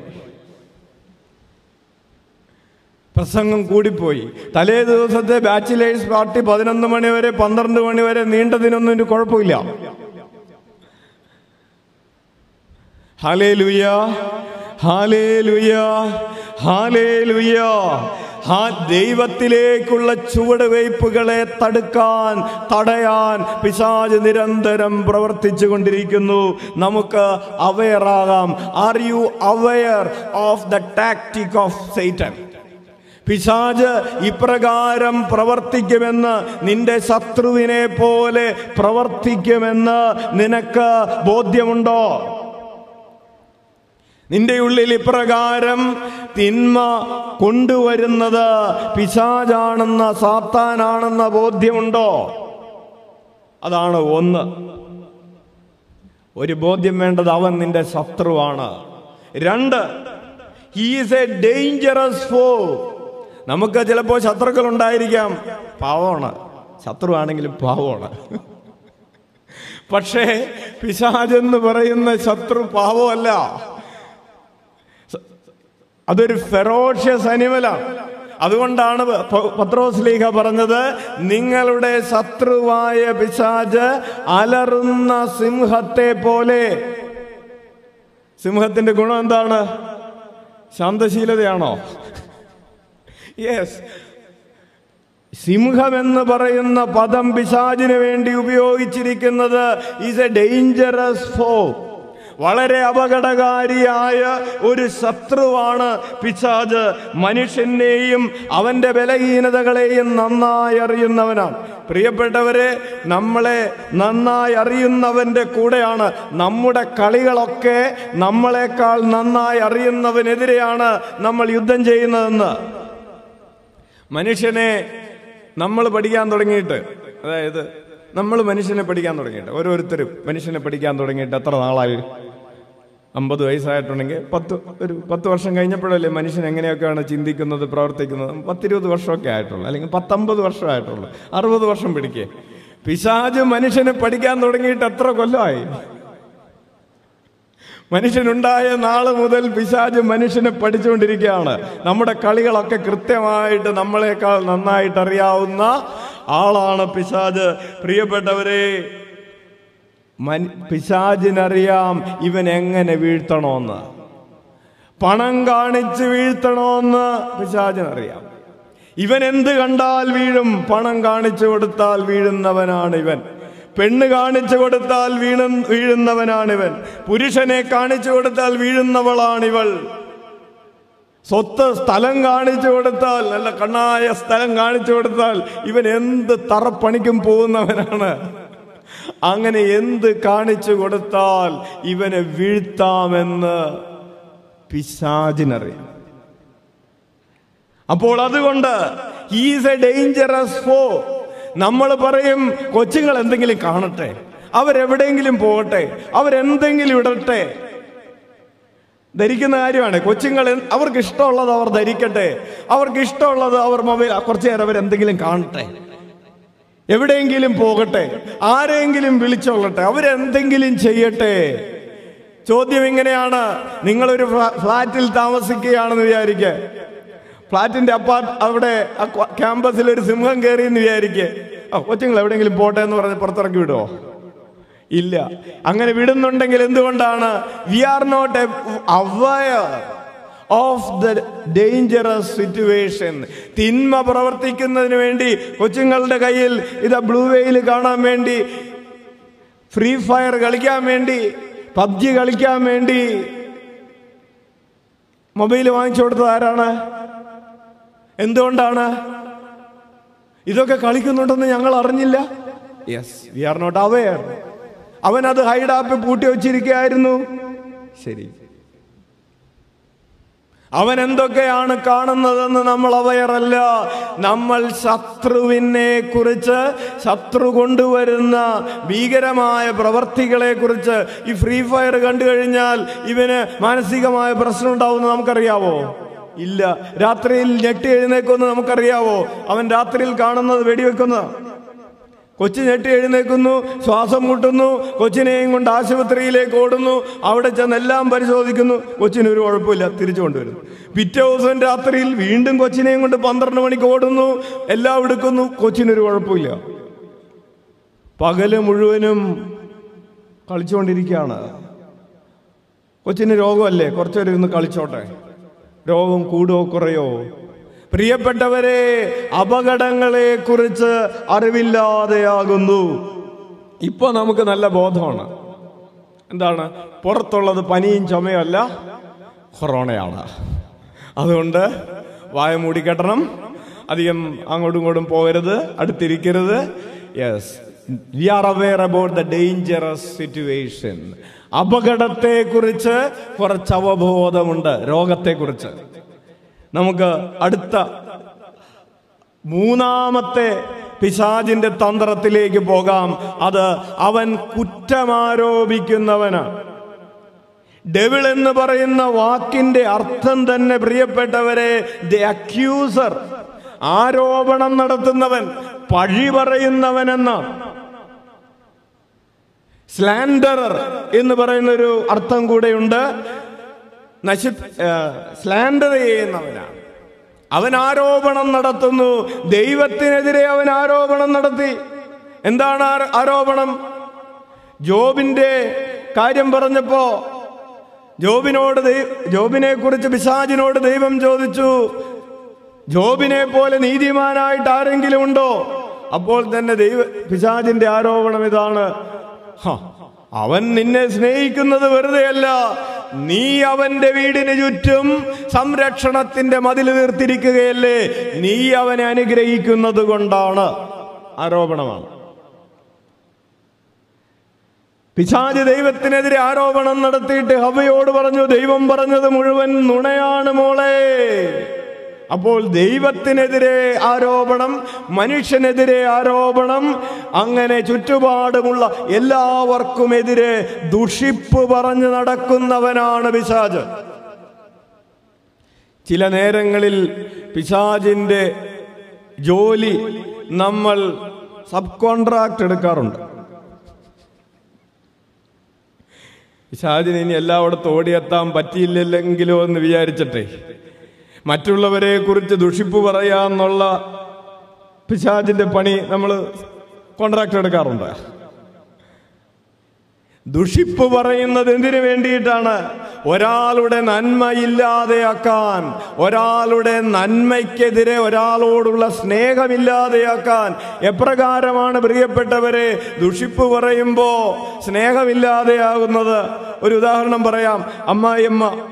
പ്രസംഗം കൂടിപ്പോയി. തലേ ദിവസത്തെ ബാച്ചിലേഴ്സ് പാർട്ടി പതിനൊന്ന് മണിവരെ പന്ത്രണ്ട് മണിവരെ നീണ്ടതിനൊന്നും ഒരു കുഴപ്പമില്ല ഹാലേ ലുയ ഹാലേ ലുയ ഹാലേ ലുയ ആ ദൈവത്തിലേക്കുള്ള ചുവടുവയ്പ്പുകളെ തടുക്കാൻ തടയാൻ പിശാജ് നിരന്തരം പ്രവർത്തിച്ചു കൊണ്ടിരിക്കുന്നു. നമുക്ക് അവയറാകാം are you aware of the tactic of Satan പിശാജ് ഇപ്രകാരം പ്രവർത്തിക്കുമെന്ന് നിന്റെ ശത്രുവിനെ പോലെ പ്രവർത്തിക്കുമെന്ന് നിനക്ക് ബോധ്യമുണ്ടോ? നിന്റെ ഉള്ളിൽ ഇപ്രകാരം തിന്മ കൊണ്ടുവരുന്നത് പിശാജാണെന്ന സാത്താനാണെന്ന ബോധ്യമുണ്ടോ? അതാണ് ഒന്ന്. ഒരു ബോധ്യം വേണ്ടത് അവൻ നിന്റെ ശത്രുവാണ്. രണ്ട് ഹീസ് എ ഡേഞ്ചറസ് ഫോ നമുക്ക് ചിലപ്പോൾ ശത്രുക്കൾ ഉണ്ടായിരിക്കാം പാവമാണ്. ശത്രു ആണെങ്കിലും പാവമാണ്. പക്ഷേ പിശാജെന്ന് പറയുന്ന ശത്രു പാവമല്ല. അതൊരു ഫെറോഷ്യസ് അനിമലാണ്. അതുകൊണ്ടാണ് പത്രോസ് ലീഗ പറഞ്ഞത് നിങ്ങളുടെ ശത്രുവായ പിശാജ് അലറുന്ന സിംഹത്തെ പോലെ. സിംഹത്തിന്റെ ഗുണം എന്താണ്? ശാന്തശീലതയാണോ? യെസ് സിംഹം എന്ന് പറയുന്ന പദം പിശാചിന് വേണ്ടി ഉപയോഗിച്ചിരിക്കുന്നത് ഈസ് എ ഡേഞ്ചറസ് ഫോ വളരെ അപകടകാരിയായ ഒരു ശത്രുവാണ് പിശാജ് മനുഷ്യനെയും അവന്റെ ബലഹീനതകളെയും നന്നായി അറിയുന്നവനാണ്. പ്രിയപ്പെട്ടവരെ നമ്മളെ നന്നായി അറിയുന്നവന്റെ കൂടെയാണ്. നമ്മുടെ കളികളൊക്കെ നമ്മളെക്കാൾ നന്നായി അറിയുന്നവനെതിരെയാണ് നമ്മൾ യുദ്ധം ചെയ്യുന്നതെന്ന്. മനുഷ്യനെ നമ്മൾ പഠിക്കാൻ തുടങ്ങിയിട്ട് അതായത് നമ്മൾ മനുഷ്യനെ പഠിക്കാൻ തുടങ്ങിയിട്ട് ഓരോരുത്തരും മനുഷ്യനെ പഠിക്കാൻ തുടങ്ങിയിട്ട് എത്ര നാളായി? അമ്പത് വയസ്സായിട്ടുണ്ടെങ്കിൽ പത്ത് ഒരു പത്ത് വർഷം കഴിഞ്ഞപ്പോഴല്ലേ മനുഷ്യൻ എങ്ങനെയൊക്കെയാണ് ചിന്തിക്കുന്നത് പ്രവർത്തിക്കുന്നത്? പത്തിരുപത് വർഷമൊക്കെ ആയിട്ടുള്ളൂ അല്ലെങ്കിൽ പത്തൊമ്പത് വർഷമായിട്ടുള്ളൂ അറുപത് വർഷം പിടിക്കേ. പിശാജ് മനുഷ്യനെ പഠിക്കാൻ തുടങ്ങിയിട്ട് എത്ര കൊല്ലമായി മനുഷ്യനുണ്ടായ നാൾ മുതൽ പിശാജ് മനുഷ്യനെ പഠിച്ചുകൊണ്ടിരിക്കുകയാണ്. നമ്മുടെ കളികളൊക്കെ കൃത്യമായിട്ട് നമ്മളെക്കാൾ നന്നായിട്ട് അറിയാവുന്ന ആളാണ് പിശാജ്. പ്രിയപ്പെട്ടവരെ പിശാജിനറിയാം ഇവൻ എങ്ങനെ വീഴ്ത്തണോന്ന്. പണം കാണിച്ച് വീഴ്ത്തണമെന്ന് പിശാജിനറിയാം. ഇവൻ എന്ത് കണ്ടാൽ വീഴും? പണം കാണിച്ചു കൊടുത്താൽ വീഴുന്നവനാണ് ഇവൻ. പെണ്ണ് കാണിച്ചു കൊടുത്താൽ വീണ വീഴുന്നവനാണിവൻ. പുരുഷനെ കാണിച്ചു കൊടുത്താൽ വീഴുന്നവളാണിവൾ. സ്വത്ത് സ്ഥലം കാണിച്ചു കൊടുത്താൽ നല്ല കണ്ണായ സ്ഥലം കാണിച്ചു കൊടുത്താൽ ഇവൻ എന്ത് തറപ്പണിക്കും പോകുന്നവനാണ്. അങ്ങനെ എന്ത് കാണിച്ചു കൊടുത്താൽ ഇവനെ വീഴ്ത്താമെന്ന് പിശാചിനറിയാം. അപ്പോൾ അതുകൊണ്ട് ഈസ് എ ഡേഞ്ചറസ് ഫോ നമ്മൾ പറയും കൊച്ചുങ്ങൾ എന്തെങ്കിലും കാണട്ടെ. അവരെവിടെയെങ്കിലും പോകട്ടെ. അവരെന്തെങ്കിലും ഇടട്ടെ. ധരിക്കുന്ന കാര്യമാണ്. കൊച്ചുങ്ങൾ അവർക്ക് ഇഷ്ടമുള്ളത് അവർ ധരിക്കട്ടെ. അവർക്ക് ഇഷ്ടമുള്ളത് അവർ മൊബൈൽ കുറച്ചു നേരം അവരെന്തെങ്കിലും കാണട്ടെ. എവിടെയെങ്കിലും പോകട്ടെ. ആരെങ്കിലും വിളിച്ചോളട്ടെ. അവരെന്തെങ്കിലും ചെയ്യട്ടെ. ചോദ്യം ഇങ്ങനെയാണ്. നിങ്ങളൊരു ഫ്ലാ- ഫ്ലാറ്റിൽ താമസിക്കുകയാണെന്ന് വിചാരിക്കുക. ഫ്ലാറ്റിന്റെ അപ്പാർട്ട് അവിടെ ക്യാമ്പസിൽ ഒരു സിംഹം കയറി എന്ന് വിചാരിക്കുക ഓ കൊച്ചുങ്ങൾ എവിടെയെങ്കിലും പോട്ടെ എന്ന് പറഞ്ഞ് പുറത്തിറക്കി വിടുമോ ഇല്ല. അങ്ങനെ വിടുന്നുണ്ടെങ്കിൽ എന്തുകൊണ്ടാണ്? We are not aware of the dangerous situation തിന്മ പ്രവർത്തിക്കുന്നതിന് വേണ്ടി കൊച്ചുങ്ങളുടെ കയ്യിൽ ഇത് ബ്ലൂ വെയിൽ കാണാൻ വേണ്ടി ഫ്രീ ഫയർ കളിക്കാൻ വേണ്ടി പബ്ജി കളിക്കാൻ വേണ്ടി മൊബൈൽ വാങ്ങിച്ചു കൊടുത്തത് ആരാണ്? എന്തുകൊണ്ടാണ്? ഇതൊക്കെ കളിക്കുന്നുണ്ടെന്ന് ഞങ്ങൾ അറിഞ്ഞില്ല. Yes we are not aware അവൻ അത് ഹൈഡ് ഹൈഡാപ്പ് പൂട്ടി വെച്ചിരിക്കുകയായിരുന്നു. ശരി. അവൻ എന്തൊക്കെയാണ് കാണുന്നതെന്ന് നമ്മൾ അവയറല്ല നമ്മൾ ശത്രുവിനെ കുറിച്ച് ശത്രു കൊണ്ടുവരുന്ന ഭീകരമായ പ്രവർത്തികളെ കുറിച്ച് ഈ ഫ്രീ ഫയർ കണ്ടു കഴിഞ്ഞാൽ ഇവന് മാനസികമായ പ്രശ്നം ഉണ്ടാവുമെന്ന് നമുക്കറിയാവോ? ഇല്ല. രാത്രിയിൽ ഞെട്ടി എഴുന്നേക്കുമെന്ന് നമുക്കറിയാവോ? അവൻ രാത്രിയിൽ കാണുന്നത് വെടിവെക്കുന്ന. കൊച്ചു ഞെട്ടി എഴുന്നേക്കുന്നു ശ്വാസം മുട്ടുന്നു കൊച്ചിനെയും കൊണ്ട് ആശുപത്രിയിലേക്ക് ഓടുന്നു അവിടെ ചെന്ന് എല്ലാം പരിശോധിക്കുന്നു കൊച്ചിനൊരു കുഴപ്പമില്ല തിരിച്ചു കൊണ്ടുവരുന്നു പിറ്റേ ദിവസം രാത്രിയിൽ വീണ്ടും കൊച്ചിനെയും കൊണ്ട് പന്ത്രണ്ട് മണിക്ക് ഓടുന്നു എല്ലാം എടുക്കുന്നു. കൊച്ചിനൊരു കുഴപ്പമില്ല. പകൽ മുഴുവനും കളിച്ചുകൊണ്ടിരിക്കുകയാണ്. കൊച്ചിന് രോഗമല്ലേ? കുറച്ചേരം ഇന്ന് കളിച്ചോട്ടെ. രോഗം കൂടോ കുറയോ? പ്രിയപ്പെട്ടവരെ അപകടങ്ങളെ കുറിച്ച് അറിവില്ലാതെയാകുന്നു. ഇപ്പൊ നമുക്ക് നല്ല ബോധമാണ്. എന്താണ്? പുറത്തുള്ളത് പനിയും ചുമയല്ല കൊറോണയാണ്. അതുകൊണ്ട് വായ മൂടിക്കെട്ടണം അധികം അങ്ങോട്ടും ഇങ്ങോട്ടും പോകരുത് അടുത്തിരിക്കരുത്. Yes we are aware about the dangerous situation അപകടത്തെ കുറിച്ച് കുറച്ച് അവബോധമുണ്ട് രോഗത്തെ കുറിച്ച് നമുക്ക് അടുത്ത മൂന്നാമത്തെ പിശാജിന്റെ തന്ത്രത്തിലേക്ക് പോകാം. അത് അവൻ കുറ്റമാരോപിക്കുന്നവനാണ്. ഡെവിൾ എന്ന് പറയുന്ന വാക്കിന്റെ അർത്ഥം തന്നെ പ്രിയപ്പെട്ടവരെ ദ അക്യൂസർ ആരോപണം നടത്തുന്നവൻ പഴി പറയുന്നവൻ എന്നാണ് സ്ലാൻഡറർ എന്ന് പറയുന്ന ഒരു അർത്ഥം കൂടെയുണ്ട്. നശി സ്ലാൻഡർ ചെയ്യുന്നവനാണ്. അവൻ ആരോപണം നടത്തുന്നു. ദൈവത്തിനെതിരെ അവൻ ആരോപണം നടത്തി. എന്താണ് ആരോപണം? ജോബിന്റെ കാര്യം പറഞ്ഞപ്പോ ജോബിനോട് ജോബിനെ കുറിച്ച് പിശാചിനോട് ദൈവം ചോദിച്ചു ജോബിനെ പോലെ നീതിമാനായിട്ട് ആരെങ്കിലും ഉണ്ടോ? അപ്പോൾ തന്നെ ദൈവ പിശാചിന്റെ ആരോപണം ഇതാണ്. "ഹ, അവൻ നിന്നെ സ്നേഹിക്കുന്നത് വെറുതെയല്ല. നീ അവന്റെ വീടിന് ചുറ്റും സംരക്ഷണത്തിന്റെ മതിൽ തീർത്തിരിക്കുകയല്ലേ നീ അവനെ അനുഗ്രഹിക്കുന്നത് കൊണ്ടാണ്. ആരോപണമാണ്. പിശാജ് ദൈവത്തിനെതിരെ ആരോപണം നടത്തിയിട്ട് ഹവയോട് പറഞ്ഞു ദൈവം പറഞ്ഞത് മുഴുവൻ നുണയാണ് മോളെ. അപ്പോൾ ദൈവത്തിനെതിരെ ആരോപണം മനുഷ്യനെതിരെ ആരോപണം അങ്ങനെ ചുറ്റുപാടുമുള്ള എല്ലാവർക്കുമെതിരെ ദുഷിപ്പ് പറഞ്ഞു നടക്കുന്നവനാണ് പിശാജ്. ചില നേരങ്ങളിൽ പിശാജിന്റെ ജോലി നമ്മൾ സബ് കോൺട്രാക്ട് എടുക്കാറുണ്ട്. പിശാജിന് ഇനി എല്ലായിടത്തും ഓടിയെത്താൻ പറ്റിയില്ലെങ്കിലോ എന്ന് വിചാരിച്ചിട്ടെ. മറ്റുള്ളവരെ കുറിച്ച് ദുഷിപ്പ് പറയാന്നുള്ള പിശാചിന്റെ പണി നമ്മൾ കോൺട്രാക്ട് എടുക്കാറുണ്ട്. ദുഷിപ്പ് പറയുന്നത് എന്തിനു വേണ്ടിയിട്ടാണ്? ഒരാളുടെ നന്മ ഇല്ലാതെയാക്കാൻ ഒരാളുടെ നന്മയ്ക്കെതിരെ ഒരാളോടുള്ള സ്നേഹമില്ലാതെയാക്കാൻ എപ്രകാരമാണ് പ്രിയപ്പെട്ടവരെ ദുഷിപ്പ് പറയുമ്പോൾ സ്നേഹമില്ലാതെയാകുന്നത്? ഒരു ഉദാഹരണം പറയാം. അമ്മായിയമ്മ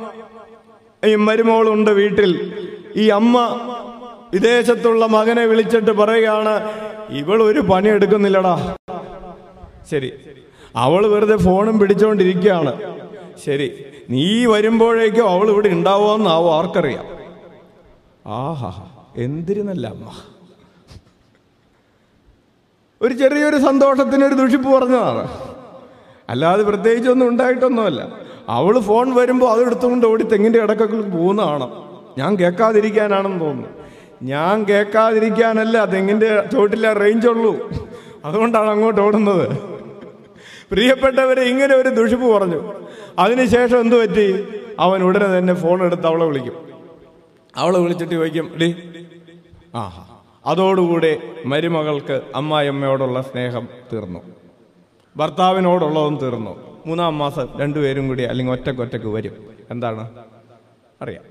ഈ മരുമോളുണ്ട് വീട്ടിൽ. ഈ അമ്മ വിദേശത്തുള്ള മകനെ വിളിച്ചിട്ട് പറയുകയാണ് ഇവൾ ഒരു പണി എടുക്കുന്നില്ലടാ. ശരി. അവൾ വെറുതെ ഫോണും പിടിച്ചോണ്ടിരിക്കുകയാണ്. ശരി. നീ വരുമ്പോഴേക്കും അവൾ ഇവിടെ ഉണ്ടാവുമെന്നാവും ആർക്കറിയാം. ആഹാ എന്തിരുന്നല്ല അമ്മ. ഒരു ചെറിയൊരു സന്തോഷത്തിന് ഒരു ദുഷിപ്പ് പറഞ്ഞതാണ്. അല്ലാതെ പ്രത്യേകിച്ചൊന്നും ഉണ്ടായിട്ടൊന്നുമല്ല. അവൾ ഫോൺ വരുമ്പോൾ അതെടുത്തുകൊണ്ട് ഓടി തെങ്ങിന്റെ ഇടക്കൊക്കെ പോകുന്നതാണ്. ഞാൻ കേൾക്കാതിരിക്കാനാണെന്ന് തോന്നുന്നു. ഞാൻ കേൾക്കാതിരിക്കാനല്ല തെങ്ങിന്റെ ചോട്ടിലെ റേഞ്ചുള്ളൂ അതുകൊണ്ടാണ് അങ്ങോട്ട് ഓടുന്നത്. പ്രിയപ്പെട്ടവരെ ഇങ്ങനെ ഒരു ദുഷിപ്പ് പറഞ്ഞു. അതിനുശേഷം എന്തു പറ്റി? അവൻ ഉടനെ തന്നെ ഫോൺ എടുത്ത് അവളെ വിളിക്കും. അവളെ വിളിച്ചിട്ട് ചോദിക്കും ഡി ആ അതോടുകൂടെ മരുമകൾക്ക് അമ്മായിയമ്മയോടുള്ള സ്നേഹം തീർന്നു. ഭർത്താവിനോടുള്ളതും തീർന്നു. മൂന്നാം മാസം രണ്ടുപേരും കൂടി അല്ലെങ്കിൽ ഒറ്റക്കൊറ്റക്ക് വരും. എന്താണ്? അറിയാം.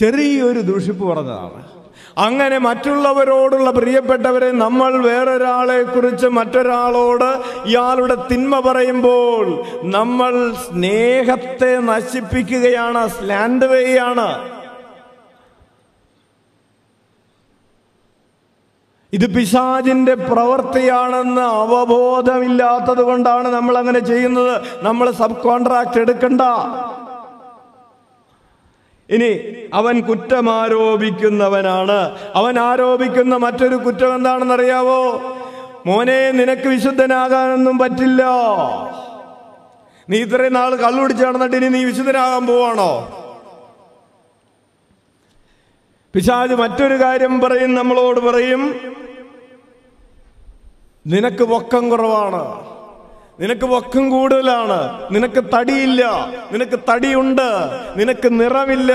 ചെറിയൊരു ദൂഷിപ്പ് പറഞ്ഞതാണ്. അങ്ങനെ മറ്റുള്ളവരോടുള്ള പ്രിയപ്പെട്ടവരെ നമ്മൾ വേറൊരാളെ കുറിച്ച് മറ്റൊരാളോട് ഇയാളുടെ തിന്മ പറയുമ്പോൾ നമ്മൾ സ്നേഹത്തെ നശിപ്പിക്കുകയാണ് സ്ലാൻഡ് വേയാണ് ഇത് പിശാജിന്റെ പ്രവൃത്തിയാണെന്ന് അവബോധമില്ലാത്തത് കൊണ്ടാണ് നമ്മൾ അങ്ങനെ ചെയ്യുന്നത്. നമ്മൾ സബ് കോൺട്രാക്ട് എടുക്കണ്ട. ഇനി അവൻ കുറ്റം ആരോപിക്കുന്നവനാണ് അവൻ ആരോപിക്കുന്ന മറ്റൊരു കുറ്റം എന്താണെന്നറിയാവോ? മോനെ നിനക്ക് വിശുദ്ധനാകാനൊന്നും പറ്റില്ല. നീ ഇത്രയും നാൾ കള്ളുപിടിച്ച് നടന്നിട്ട് ഇനി നീ വിശുദ്ധനാകാൻ പോവാണോ? പിശാജ് മറ്റൊരു കാര്യം പറയും നമ്മളോട് പറയും നിനക്ക് പൊക്കം കുറവാണ്. നിനക്ക് പൊക്കം കൂടുതലാണ്. നിനക്ക് തടിയില്ല. നിനക്ക് തടിയുണ്ട്. നിനക്ക് നിറമില്ല.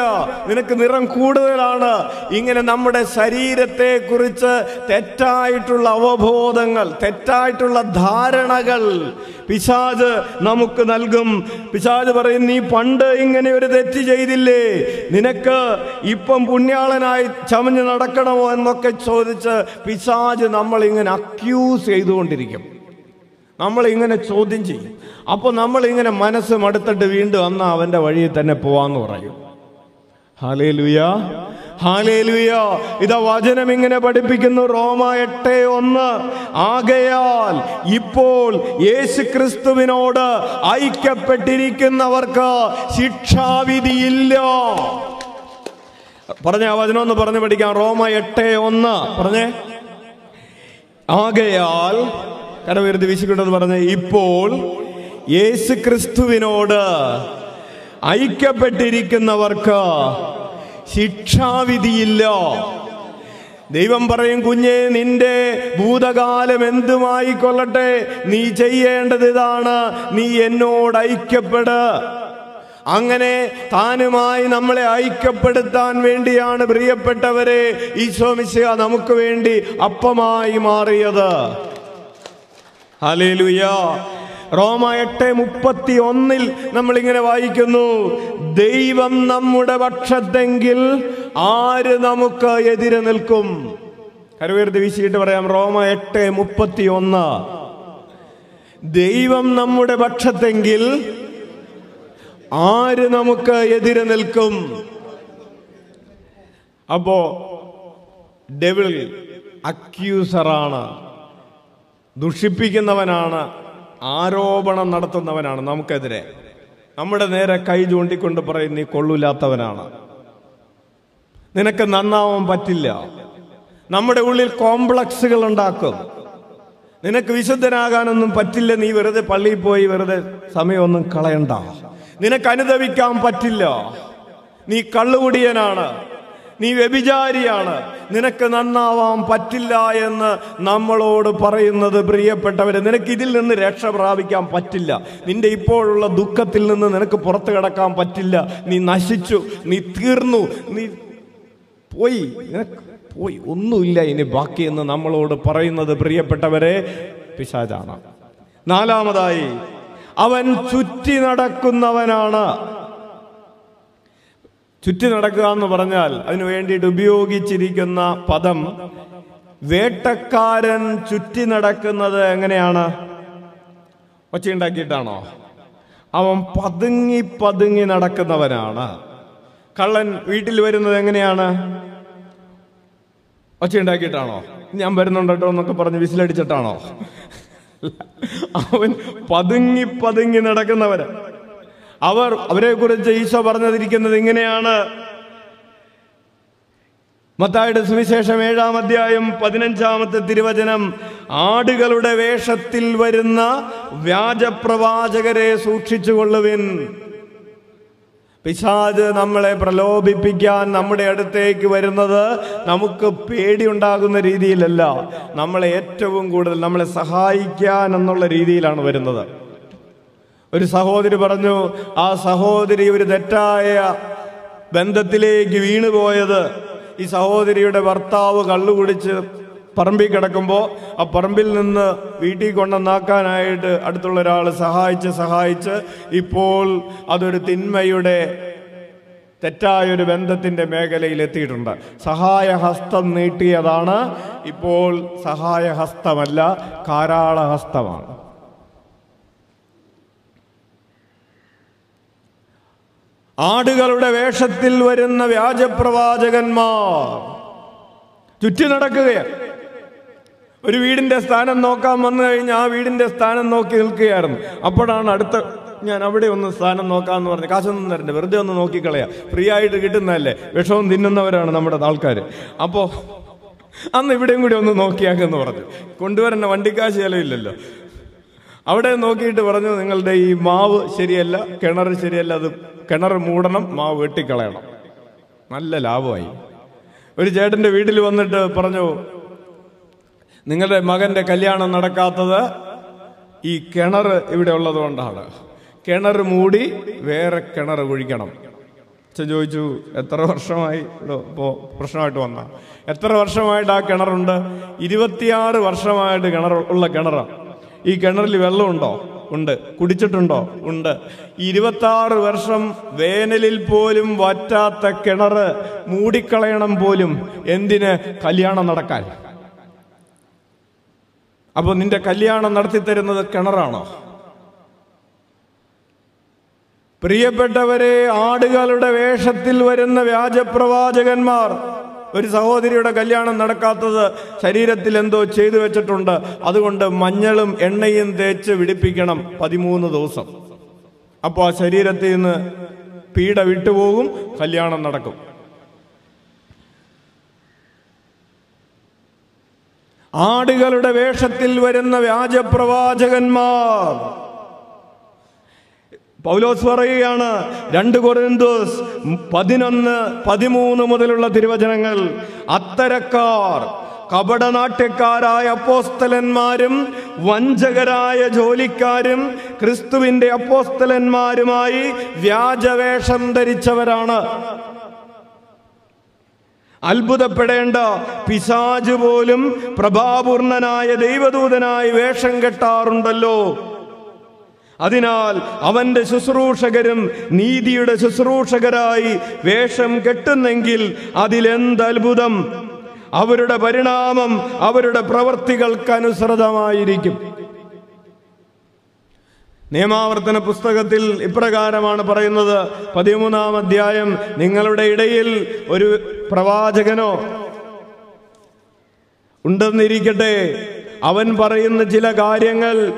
നിനക്ക് നിറം കൂടുതലാണ്. ഇങ്ങനെ നമ്മുടെ ശരീരത്തെ കുറിച്ച് തെറ്റായിട്ടുള്ള അവബോധങ്ങൾ തെറ്റായിട്ടുള്ള ധാരണകൾ പിശാജ് നമുക്ക് നൽകും. പിശാജ് പറയും നീ പണ്ട് ഇങ്ങനെ ഒരു തെറ്റ് ചെയ്തില്ലേ? നിനക്ക് ഇപ്പം പുണ്യാളനായി ചമഞ്ഞ് നടക്കണമോ? എന്നൊക്കെ ചോദിച്ച് പിശാജ് നമ്മളിങ്ങനെ അക്യൂസ് ചെയ്തുകൊണ്ടിരിക്കും. നമ്മൾ ഇങ്ങനെ ചോദ്യം ചെയ്യും. അപ്പോൾ നമ്മൾ ഇങ്ങനെ മനസ്സ് മടുത്തിട്ട് വീണ്ടും അന്ന് അവന്റെ വഴിയിൽ തന്നെ പോവാന്ന് പറയും. ഹാലേ ലുയാ ഹാലേ ലുയാ ഇതാ വചനം ഇങ്ങനെ പഠിപ്പിക്കുന്നു. റോമ എട്ട് ഒന്ന്. ആകയാൽ ഇപ്പോൾ യേശു ക്രിസ്തുവിനോട് ഐക്യപ്പെട്ടിരിക്കുന്നവർക്ക് ശിക്ഷാവിധിയില്ല. പറഞ്ഞ വചനം ഒന്ന് പറഞ്ഞു പഠിക്കാം. റോമ എട്ട് ഒന്ന്. പറഞ്ഞേ. ആകയാൽ കടവുയർത്തി വീശിക്കൊണ്ടെന്ന് പറഞ്ഞ ഇപ്പോൾ യേശു ക്രിസ്തുവിനോട് ഐക്യപ്പെട്ടിരിക്കുന്നവർക്ക് ശിക്ഷാവിധിയില്ല. ദൈവം പറയും കുഞ്ഞെ നിന്റെ ഭൂതകാലം എന്തുമായി കൊള്ളട്ടെ? നീ ചെയ്യേണ്ടത് ഇതാണ്. നീ എന്നോട് ഐക്യപ്പെട്. അങ്ങനെ താനുമായി നമ്മളെ ഐക്യപ്പെടുത്താൻ വേണ്ടിയാണ് പ്രിയപ്പെട്ടവരെ ഈശോമിശ നമുക്ക് വേണ്ടി അപ്പമായി മാറിയത്. റോമ എട്ട് മുപ്പത്തി ഒന്നിൽ നമ്മളിങ്ങനെ വായിക്കുന്നു. ദൈവം നമ്മുടെ പക്ഷത്തെങ്കിൽ ആര് നമുക്ക് എതിരെ നിൽക്കും? കരുവേർത്ത് വീശിയിട്ട് പറയാം. റോമ എട്ട് മുപ്പത്തി ഒന്ന് ദൈവം നമ്മുടെ പക്ഷത്തെങ്കിൽ ആര് നമുക്ക് എതിരെ നിൽക്കും? അപ്പോ ഡെവിൾ അക്യൂസറാണ് ദുഷിപ്പിക്കുന്നവനാണ് ആരോപണം നടത്തുന്നവനാണ് നമുക്കെതിരെ. നമ്മുടെ നേരെ കൈ ചൂണ്ടിക്കൊണ്ട് പറയും നീ കൊള്ളൂലാത്തവനാണ്. നിനക്ക് നന്നാവാൻ പറ്റില്ല. നമ്മുടെ ഉള്ളിൽ കോംപ്ലക്സുകൾ ഉണ്ടാക്കും. നിനക്ക് വിശുദ്ധനാകാനൊന്നും പറ്റില്ല. നീ വെറുതെ പള്ളിയിൽ പോയി വെറുതെ സമയമൊന്നും കളയണ്ട. നിനക്ക് അനുദവിക്കാൻ പറ്റില്ല. നീ കള്ളുകുടിയനാണ്. നീ വ്യഭിചാരിയാണ്. നിനക്ക് നന്നാവാൻ പറ്റില്ല എന്ന് നമ്മളോട് പറയുന്നത് പ്രിയപ്പെട്ടവരെ നിനക്ക് ഇതിൽ നിന്ന് രക്ഷ പ്രാപിക്കാൻ പറ്റില്ല. നിന്റെ ഇപ്പോഴുള്ള ദുഃഖത്തിൽ നിന്ന് നിനക്ക് പുറത്തു കിടക്കാൻ പറ്റില്ല. നീ നശിച്ചു നീ തീർന്നു നീ പോയി. നിനക്ക് പോയി. ഒന്നുമില്ല ഇനി ബാക്കിയെന്ന് നമ്മളോട് പറയുന്നത് പ്രിയപ്പെട്ടവരെ പിശാചാണ്. നാലാമതായി അവൻ ചുറ്റി നടക്കുന്നവനാണ്. ചുറ്റി നടക്കുക എന്ന് പറഞ്ഞാൽ അതിനു വേണ്ടിയിട്ട് ഉപയോഗിച്ചിരിക്കുന്ന പദം വേട്ടക്കാരൻ ചുറ്റി നടക്കുന്നത് എങ്ങനെയാണ്? ഒച്ചയുണ്ടാക്കിയിട്ടാണോ? അവൻ പതുങ്ങി പതുങ്ങി നടക്കുന്നവനാണ്. കള്ളൻ വീട്ടിൽ വരുന്നത് എങ്ങനെയാണ്? ഒച്ചയുണ്ടാക്കിയിട്ടാണോ? ഞാൻ വരുന്നുണ്ട് എന്നൊക്കെ പറഞ്ഞ് വിസിലടിച്ചിട്ടാണോ? അവൻ പതുങ്ങി പതുങ്ങി നടക്കുന്നവര് അവർ അവരെക്കുറിച്ച് ഈശോ പറഞ്ഞതിരിക്കുന്നത് ഇങ്ങനെയാണ്. മത്തായുടെ സുവിശേഷം ഏഴാം അധ്യായം പതിനഞ്ചാമത്തെ തിരുവചനം ആടുകളുടെ വേഷത്തിൽ വരുന്ന വ്യാജപ്രവാചകരെ സൂക്ഷിച്ചുകൊള്ളുവിൻ. പിശാജ് നമ്മളെ പ്രലോഭിപ്പിക്കാൻ നമ്മുടെ അടുത്തേക്ക് വരുന്നത് നമുക്ക് പേടിയുണ്ടാകുന്ന രീതിയിലല്ല. നമ്മളെ ഏറ്റവും കൂടുതൽ നമ്മളെ സഹായിക്കാൻ എന്നുള്ള രീതിയിലാണ് വരുന്നത്. ഒരു സഹോദരി പറഞ്ഞു ആ സഹോദരി ഒരു തെറ്റായ ബന്ധത്തിലേക്ക് വീണുപോയത്. ഈ സഹോദരിയുടെ ഭർത്താവ് കള്ളു കുടിച്ച് പറമ്പിൽ കിടക്കുമ്പോൾ ആ പറമ്പിൽ നിന്ന് വീട്ടിൽ കൊണ്ടുവന്നാക്കാനായിട്ട് അടുത്തുള്ള ഒരാൾ സഹായിച്ച് സഹായിച്ച് ഇപ്പോൾ അതൊരു തിന്മയുടെ തെറ്റായൊരു ബന്ധത്തിന്റെ മേഖലയിൽ എത്തിയിട്ടുണ്ട്. സഹായഹസ്തം നീട്ടിയതാണ്. ഇപ്പോൾ സഹായഹസ്തമല്ല കാരാളഹസ്തമാണ്. ആടുകളുടെ വേഷത്തിൽ വരുന്ന വ്യാജപ്രവാചകന്മാർ. ചുറ്റി നടക്കുകയാണ് ഒരു വീടിന്റെ സ്ഥാനം നോക്കാൻ വന്നു കഴിഞ്ഞാൽ ആ വീടിന്റെ സ്ഥാനം നോക്കി നിൽക്കുകയായിരുന്നു. അപ്പോഴാണ് അടുത്ത ഞാൻ അവിടെ ഒന്ന് സ്ഥാനം നോക്കാന്ന് പറഞ്ഞു കാശൊന്നും തരണ്ട വെറുതെ ഒന്ന് നോക്കിക്കളയാ. ഫ്രീ ആയിട്ട് കിട്ടുന്നതല്ലേ? വിഷവും തിന്നുന്നവരാണ് നമ്മുടെ ആൾക്കാർ അപ്പോ അന്ന് ഇവിടെയും കൂടി ഒന്ന് നോക്കിയാക്കെന്ന് പറഞ്ഞു. കൊണ്ടുവരേണ്ട വണ്ടിക്കാശ് ചിലവില്ലല്ലോ അവിടെ നോക്കിയിട്ട് പറഞ്ഞു നിങ്ങളുടെ ഈ മാവ് ശരിയല്ല കിണർ ശരിയല്ല അത് കിണർ മൂടണം മാവ് വെട്ടിക്കളയണം. നല്ല ലാഭമായി. ഒരു ചേട്ടന്റെ വീട്ടിൽ വന്നിട്ട് പറഞ്ഞു നിങ്ങളുടെ മകന്റെ കല്യാണം നടക്കാത്തത് ഈ കിണർ ഇവിടെ ഉള്ളത് കൊണ്ടാണ് കിണർ മൂടി വേറെ കിണർ കുഴിക്കണം. അച്ഛൻ ചോദിച്ചു എത്ര വർഷമായി ഇപ്പോ ഇപ്പോൾ പ്രശ്നമായിട്ട് വന്ന? എത്ര വർഷമായിട്ട് ആ കിണറുണ്ട്? ഇരുപത്തിയാറ് വർഷമായിട്ട് കിണർ ഉള്ള കിണറാണ് ഈ കിണറിൽ വെള്ളമുണ്ടോ? ഉണ്ട്. കുടിച്ചിട്ടുണ്ടോ? ഉണ്ട്. ഇരുപത്താറ് വർഷം വേനലിൽ പോലും വറ്റാത്ത കിണറ് മൂടിക്കളയണം പോലും. എന്തിന്? കല്യാണം നടക്കാൻ. അപ്പൊ നിന്റെ കല്യാണം നടത്തി തരുന്നത് കിണറാണോ? പ്രിയപ്പെട്ടവരെ ആടുകളുടെ വേഷത്തിൽ വരുന്ന വ്യാജപ്രവാചകന്മാർ ഒരു സഹോദരിയുടെ കല്യാണം നടക്കാത്തത് ശരീരത്തിൽ എന്തോ ചെയ്തു വെച്ചിട്ടുണ്ട്. അതുകൊണ്ട് മഞ്ഞളും എണ്ണയും തേച്ച് വിടിപ്പിക്കണം പതിമൂന്ന് ദിവസം. അപ്പോൾ ആ ശരീരത്തിൽ നിന്ന് പീഡ വിട്ടുപോകും കല്യാണം നടക്കും. ആടുകളുടെ വേഷത്തിൽ വരുന്ന വ്യാജപ്രവാചകന്മാർ പൗലോസ് പറയുകയാണ് രണ്ട് കൊറിന്തോസ് പതിനൊന്ന് പതിമൂന്ന് മുതലുള്ള തിരുവചനങ്ങൾ. അത്തരക്കാർ കപടനാട്യക്കാരായ അപ്പോസ്തലന്മാരും വഞ്ചകരായ ജോലിക്കാരും ക്രിസ്തുവിന്റെ അപ്പോസ്തലന്മാരുമായി വ്യാജവേഷം ധരിച്ചവരാണ്. അത്ഭുതപ്പെടേണ്ട പിശാജ് പോലും പ്രഭാപൂർണനായ ദൈവദൂതനായി വേഷം കെട്ടാറുണ്ടല്ലോ. അതിനാൽ അവന്റെ ശുശ്രൂഷകരും നീതിയുടെ ശുശ്രൂഷകരായി വേഷം കെട്ടുന്നെങ്കിൽ അതിലെന്ത് അത്ഭുതം? അവരുടെ പരിണാമം അവരുടെ പ്രവർത്തികൾക്കനുസൃതമായിരിക്കും നിയമാവർത്തന പുസ്തകത്തിൽ ഇപ്രകാരമാണ് പറയുന്നത്. പതിമൂന്നാം അധ്യായം നിങ്ങളുടെ ഇടയിൽ ഒരു പ്രവാചകനോ ഉണ്ടെന്നിരിക്കട്ടെ. അവൻ പറയുന്ന ചില കാര്യങ്ങൾ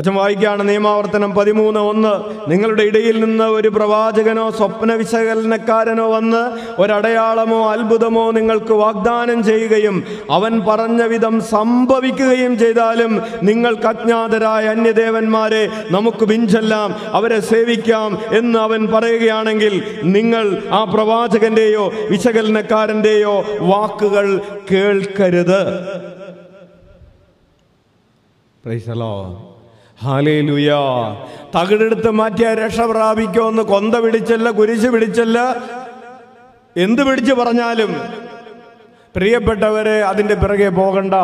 അച്ഛൻ വായിക്കുകയാണ് നിയമാവർത്തനം പതിമൂന്ന് ഒന്ന്. നിങ്ങളുടെ ഇടയിൽ നിന്ന് ഒരു പ്രവാചകനോ സ്വപ്ന വിശകലനക്കാരനോ വന്ന് ഒരടയാളമോ അത്ഭുതമോ നിങ്ങൾക്ക് വാഗ്ദാനം ചെയ്യുകയും അവൻ പറഞ്ഞ വിധം സംഭവിക്കുകയും ചെയ്താലും നിങ്ങൾക്ക് അജ്ഞാതരായ അന്യദേവന്മാരെ നമുക്ക് പിഞ്ചെല്ലാം അവരെ സേവിക്കാം എന്ന് അവൻ പറയുകയാണെങ്കിൽ നിങ്ങൾ ആ പ്രവാചകന്റെയോ വിശകലനക്കാരന്റെയോ വാക്കുകൾ കേൾക്കരുത്. പ്രൈസലോ ഹാലേലുയ. തകിടെടുത്ത് മാറ്റിയ രക്ഷ പ്രാപിക്കുമെന്ന് കൊന്ത പിടിച്ചല്ല കുരിശ് പിടിച്ചല്ല. എന്ത് പിടിച്ചു പറഞ്ഞാലും പ്രിയപ്പെട്ടവരെ അതിന്റെ പിറകെ പോകണ്ട.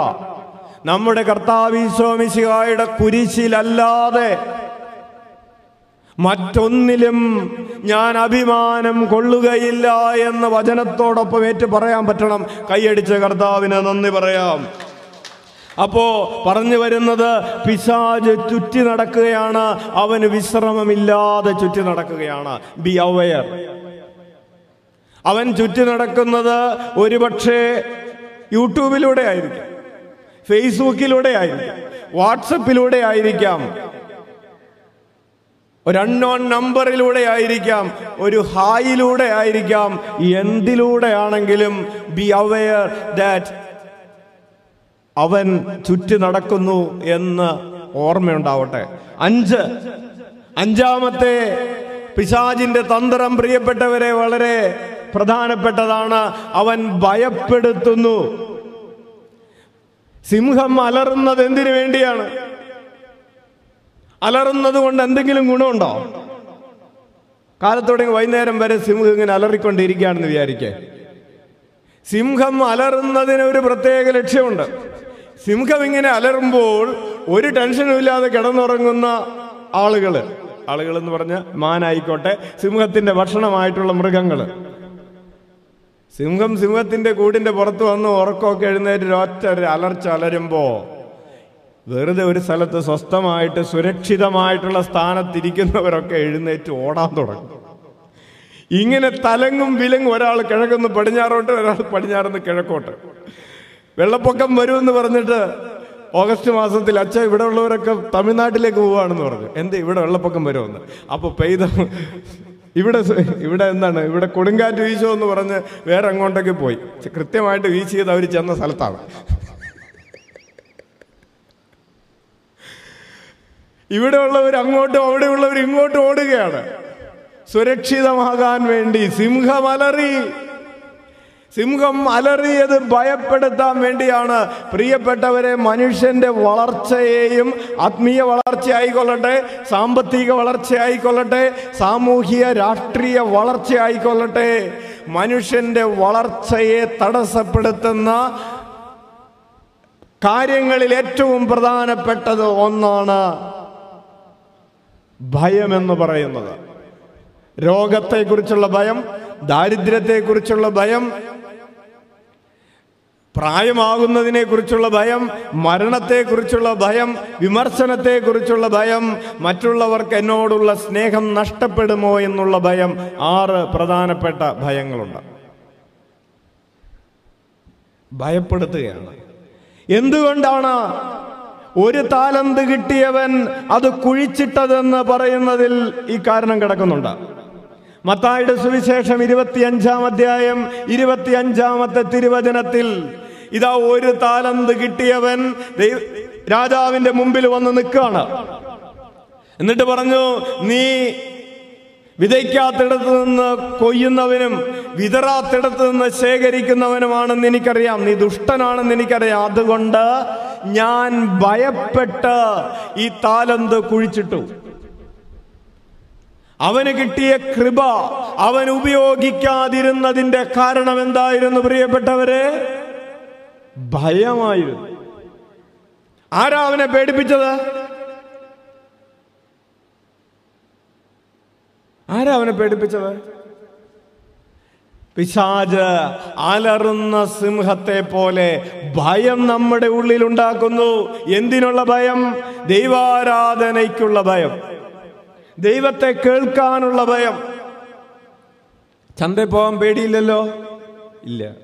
നമ്മുടെ കർത്താവിശ്വമിശിഹായുടെ കുരിശിലല്ലാതെ മറ്റൊന്നിലും ഞാൻ അഭിമാനം കൊള്ളുകയില്ല എന്ന് വചനത്തോടൊപ്പം ഏറ്റു പറയാൻ പറ്റണം. കൈയടിച്ച കർത്താവിനെ നന്ദി പറയാം. അപ്പോ പറഞ്ഞു വരുന്നത് പിശാജ് ചുറ്റി നടക്കുകയാണ്. അവന് വിശ്രമമില്ലാതെ ചുറ്റി നടക്കുകയാണ്. ബി അവയർ അവൻ ചുറ്റി നടക്കുന്നത് ഒരുപക്ഷെ യൂട്യൂബിലൂടെ ആയിരിക്കാം. ഫേസ്ബുക്കിലൂടെ ആയിരിക്കാം. വാട്സപ്പിലൂടെ ആയിരിക്കാം. ഒരു അൺനോൺ നമ്പറിലൂടെ ആയിരിക്കാം. ഒരു ഹായിലൂടെ ആയിരിക്കാം. എന്തിലൂടെ ആണെങ്കിലും ബി അവെയർ ദാറ്റ് അവൻ ചുറ്റി നടക്കുന്നു എന്ന് ഓർമ്മയുണ്ടാവട്ടെ. അഞ്ച്. അഞ്ചാമത്തെ പിശാജിന്റെ തന്ത്രം പ്രിയപ്പെട്ടവരെ വളരെ പ്രധാനപ്പെട്ടതാണ്. അവൻ ഭയപ്പെടുത്തുന്നു. സിംഹം അലറുന്നത് എന്തിനു വേണ്ടിയാണ്? അലറുന്നത് കൊണ്ട് എന്തെങ്കിലും ഗുണമുണ്ടോ? കാലത്തോടെ വൈകുന്നേരം വരെ സിംഹം ഇങ്ങനെ അലറിക്കൊണ്ടിരിക്കുകയാണെന്ന് വിചാരിക്കേ. സിംഹം അലറുന്നതിന് ഒരു പ്രത്യേക ലക്ഷ്യമുണ്ട്. സിംഹം ഇങ്ങനെ അലറുമ്പോൾ ഒരു ടെൻഷനും ഇല്ലാതെ കിടന്നുറങ്ങുന്ന ആളുകൾ ആളുകൾ എന്ന് പറഞ്ഞ മാനായിക്കോട്ടെ സിംഹത്തിന്റെ ഭക്ഷണമായിട്ടുള്ള മൃഗങ്ങൾ സിംഹം സിംഹത്തിന്റെ കൂടിന്റെ പുറത്ത് വന്ന് ഉറക്കമൊക്കെ എഴുന്നേറ്റ് ഒറ്റ അലർച്ച അലരുമ്പോ വെറുതെ ഒരു സ്ഥലത്ത് സ്വസ്ഥമായിട്ട് സുരക്ഷിതമായിട്ടുള്ള സ്ഥാനത്തിരിക്കുന്നവരൊക്കെ എഴുന്നേറ്റ് ഓടാൻ തുടങ്ങും. ഇങ്ങനെ തലങ്ങും വിലങ്ങും ഒരാൾ കിഴക്കുന്ന് പടിഞ്ഞാറോട്ട് ഒരാൾ പടിഞ്ഞാറുന്ന് കിഴക്കോട്ട്. വെള്ളപ്പൊക്കം വരുമെന്ന് പറഞ്ഞിട്ട് ഓഗസ്റ്റ് മാസത്തിൽ അച്ഛൻ ഇവിടെ ഉള്ളവരൊക്കെ തമിഴ്നാട്ടിലേക്ക് പോവാണെന്ന് പറഞ്ഞു. എന്ത് ഇവിടെ വെള്ളപ്പൊക്കം വരുമെന്ന്. അപ്പോൾ പെയ്ത ഇവിടെ ഇവിടെ എന്താണ് ഇവിടെ കൊടുങ്കാറ്റ് വീശോ എന്ന് പറഞ്ഞ് വേറെ അങ്ങോട്ടേക്ക് പോയി. കൃത്യമായിട്ട് വീശിയത് അവർ ചെന്ന സ്ഥലത്താണ്. ഇവിടെ ഉള്ളവർ അങ്ങോട്ടും അവിടെ ഉള്ളവർ ഇങ്ങോട്ടും ഓടുകയാണ്. സുരക്ഷിതമാകാൻ വേണ്ടി സിംഹമലറി സിംഹം അലറിയത് ഭയപ്പെടുത്താൻ വേണ്ടിയാണ്. പ്രിയപ്പെട്ടവരെ മനുഷ്യന്റെ വളർച്ചയെയും ആത്മീയ വളർച്ച ആയിക്കൊള്ളട്ടെ സാമ്പത്തിക വളർച്ച ആയിക്കൊള്ളട്ടെ സാമൂഹിക രാഷ്ട്രീയ വളർച്ച ആയിക്കൊള്ളട്ടെ മനുഷ്യന്റെ വളർച്ചയെ തടസ്സപ്പെടുത്തുന്ന കാര്യങ്ങളിൽ ഏറ്റവും പ്രധാനപ്പെട്ടത് ഒന്നാണ് ഭയമെന്ന് പറയുന്നത്. രോഗത്തെക്കുറിച്ചുള്ള ഭയം ദാരിദ്ര്യത്തെക്കുറിച്ചുള്ള ഭയം പ്രായമാകുന്നതിനെ കുറിച്ചുള്ള ഭയം മരണത്തെക്കുറിച്ചുള്ള ഭയം വിമർശനത്തെക്കുറിച്ചുള്ള ഭയം മറ്റുള്ളവർക്ക് എന്നോടുള്ള സ്നേഹം നഷ്ടപ്പെടുമോ എന്നുള്ള ഭയം ആറ് പ്രധാനപ്പെട്ട ഭയങ്ങളുണ്ട്. ഭയപ്പെടുത്തുകയാണ്. എന്തുകൊണ്ടാണ് ഒരു താലന്ത് കിട്ടിയവൻ അത് കുഴിച്ചിട്ടതെന്ന് പറയുന്നതിൽ ഈ കാരണം കിടക്കുന്നുണ്ട്? മത്തായുടെ സുവിശേഷം ഇരുപത്തിയഞ്ചാം അധ്യായം ഇരുപത്തിയഞ്ചാമത്തെ തിരുവചനത്തിൽ ഇതാ ഒരു താലന്ത് കിട്ടിയവൻ രാജാവിന്റെ മുമ്പിൽ വന്ന് നിൽക്കുകയാണ്. എന്നിട്ട് പറഞ്ഞു നീ വിതയ്ക്കാത്തിടത്ത് നിന്ന് കൊയ്യുന്നവനും വിതറാത്തിടത്ത് നിന്ന് ശേഖരിക്കുന്നവനുമാണെന്ന് എനിക്കറിയാം. നീ ദുഷ്ടനാണെന്ന് എനിക്കറിയാം. അതുകൊണ്ട് ഞാൻ ഭയപ്പെട്ട് ഈ താലന്ത് കുഴിച്ചിട്ടു. അവന് കിട്ടിയ കൃപ അവൻ ഉപയോഗിക്കാതിരുന്നതിന്റെ കാരണം എന്തായിരുന്നു പ്രിയപ്പെട്ടവരെ? ഭയമായിരുന്നു. ആരാ അവനെ പേടിപ്പിച്ചത്? ആരാ അവനെ പേടിപ്പിച്ചത്? പിശാജ് അലറുന്ന സിംഹത്തെ പോലെ ഭയം നമ്മുടെ ഉള്ളിൽ ഉണ്ടാക്കുന്നു എന്തിനുള്ള ഭയം? ദൈവാരാധനയ്ക്കുള്ള ഭയം. ദൈവത്തെ കേൾക്കാനുള്ള ഭയം. ചന്തയിൽ പോകാൻ പേടിയില്ലല്ലോ? ഇല്ല.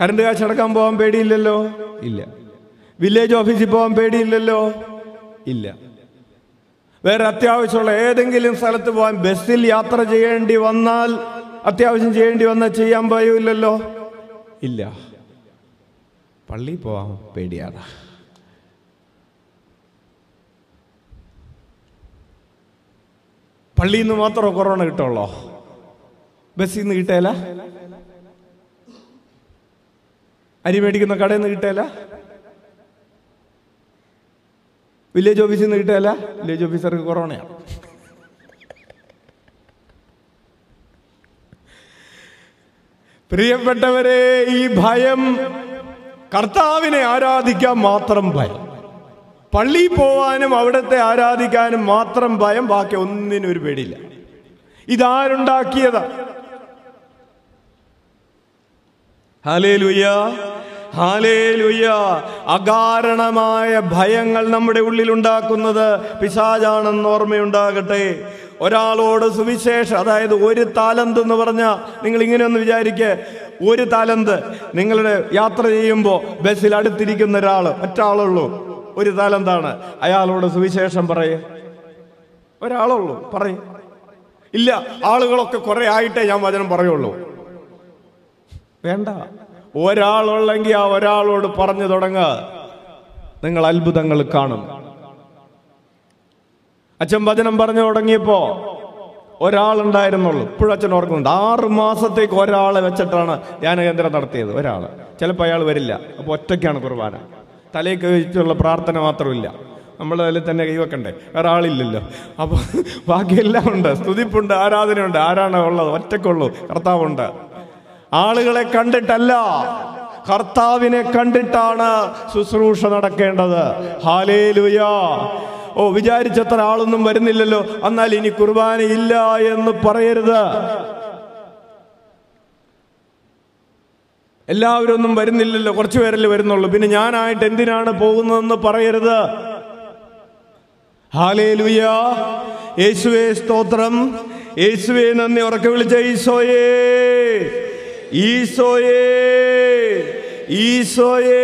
കറണ്ട് കാശ് അടക്കാൻ പോകാൻ പേടിയില്ലല്ലോ? ഇല്ല. വില്ലേജ് ഓഫീസിൽ പോകാൻ പേടിയില്ലല്ലോ? ഇല്ല. വേറെ അത്യാവശ്യമുള്ള ഏതെങ്കിലും സ്ഥലത്ത് പോകാൻ ബസ്സിൽ യാത്ര ചെയ്യേണ്ടി വന്നാൽ അത്യാവശ്യം ചെയ്യേണ്ടി വന്നാൽ ചെയ്യാൻ പോയില്ലല്ലോ ഇല്ല. പള്ളി പോവാൻ പേടിയാണ് പള്ളിയിൽ നിന്ന് മാത്രമോ കൊറോണ കിട്ടുള്ളോ? ബസ്സിൽ നിന്ന് കിട്ടേല? അരി മേടിക്കുന്ന കടയിൽ നിന്ന് കിട്ടേല? വില്ലേജ് ഓഫീസിൽ നിന്ന് കിട്ടേല? വില്ലേജ് ഓഫീസർക്ക് കൊറോണയാണ് പ്രിയപ്പെട്ടവരെ ഈ ഭയം കർത്താവിനെ ആരാധിക്കാൻ മാത്രം ഭയം. പള്ളിയിൽ പോവാനും അവിടത്തെ ആരാധിക്കാനും മാത്രം ഭയം ബാക്കി ഒന്നിനും ഒരു പേടിയില്ല. ഇതാരുണ്ടാക്കിയതാ? ഹാലേ ഹാലേലുയ്യ ഹാലേലുയ്യ അകാരണമായ ഭയങ്ങൾ നമ്മുടെ ഉള്ളിൽ ഉണ്ടാക്കുന്നത് പിശാചാണെന്ന് ഓർമ്മയുണ്ടാകട്ടെ. ഒരാളോട് സുവിശേഷം അതായത് ഒരു താലന്ത് എന്ന് പറഞ്ഞാൽ നിങ്ങൾ ഇങ്ങനെ ഒന്ന് വിചാരിക്കുക ഒരു താലന്ത് നിങ്ങളുടെ യാത്ര ചെയ്യുമ്പോൾ ബസ്സിൽ അടുത്തിരിക്കുന്ന ഒരാൾ ഒറ്റാളുള്ളൂ ഒരു താലന്താണ്? അയാളോട് സുവിശേഷം പറയേ. ഒരാളുള്ളൂ പറയും. ഇല്ല ആളുകളൊക്കെ കുറെ ആയിട്ടേ ഞാൻ വചനം പറയുള്ളൂ. വേണ്ട. ഒരാളുള്ളെങ്കിൽ ആ ഒരാളോട് പറഞ്ഞു തുടങ്ങുക നിങ്ങൾ അത്ഭുതങ്ങൾ കാണും. അച്ഛൻ വചനം പറഞ്ഞു തുടങ്ങിയപ്പോ ഒരാളുണ്ടായിരുന്നുള്ളൂ. ഇപ്പോഴും അച്ഛൻ ഓർക്കുന്നുണ്ട്. ആറ് മാസത്തേക്ക് ഒരാളെ വെച്ചിട്ടാണ് ധ്യാന കേന്ദ്രം നടത്തിയത് ഒരാൾ ചിലപ്പോൾ അയാൾ വരില്ല. അപ്പോൾ ഒറ്റയ്ക്കാണ് കുർബാന. തലയിൽ കഴിച്ചുള്ള പ്രാർത്ഥന മാത്രമില്ല. നമ്മൾ അതിൽ തന്നെ കൈവെക്കണ്ടേ വേറെ ആളില്ലല്ലോ. അപ്പോൾ ബാക്കിയെല്ലാം ഉണ്ട്. സ്തുതിപ്പുണ്ട് ആരാധനയുണ്ട്. ആരാണ് ഉള്ളത്? ഒറ്റക്കുള്ളൂ. കർത്താവുണ്ട്. ആളുകളെ കണ്ടിട്ടല്ല. കർത്താവിനെ കണ്ടിട്ടാണ് ശുശ്രൂഷ നടക്കേണ്ടത്. ഹാലേലുയാ ഓ വിചാരിച്ചത്ര ആളൊന്നും വരുന്നില്ലല്ലോ. എന്നാൽ ഇനി കുർബാന ഇല്ല എന്ന് പറയരുത്. എല്ലാവരും ഒന്നും വരുന്നില്ലല്ലോ കുറച്ചു പേരല്ലേ വരുന്നുള്ളൂ. പിന്നെ ഞാനായിട്ട് എന്തിനാണ് പോകുന്നതെന്ന് പറയരുത്. ഹാലേലുയ യേശുവേ സ്തോത്രം. യേശുവേ നന്ദി. ഉറക്കെ വിളിച്ച ഈശോയേ. ഈശോയേ. ഈശോയേ.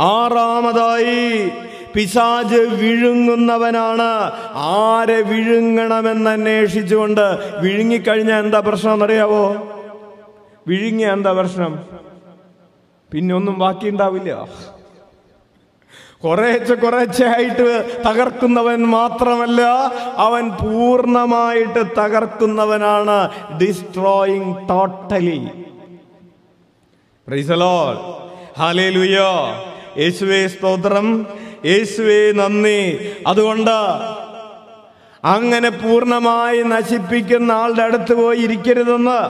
ആറാമതായി പിശാജ് വിഴുങ്ങുന്നവനാണ്. ആരെ വിഴുങ്ങണമെന്ന് അന്വേഷിച്ചുകൊണ്ട് വിഴുങ്ങിക്കഴിഞ്ഞാൽ എന്താ പ്രശ്നം എന്നറിയാവോ വിഴുങ്ങിയ എന്താ പ്രശ്നം? പിന്നെ ഒന്നും ബാക്കി ഉണ്ടാവില്ല കുറേശ്ശെ കുറേശ്ശെ ആയിട്ട് തകർക്കുന്നവൻ മാത്രമല്ല അവൻ പൂർണമായിട്ട് തകർക്കുന്നവനാണ്. ഡിസ്ട്രോയിങ് ടോട്ടലി ഹാലേലുയ യേശുവേ സ്തോത്രം. യേശുവേ നന്ദി. അതുകൊണ്ട് അങ്ങനെ പൂർണമായി നശിപ്പിക്കുന്ന ആളുടെ അടുത്ത് പോയി ഇരിക്കരുതെന്ന്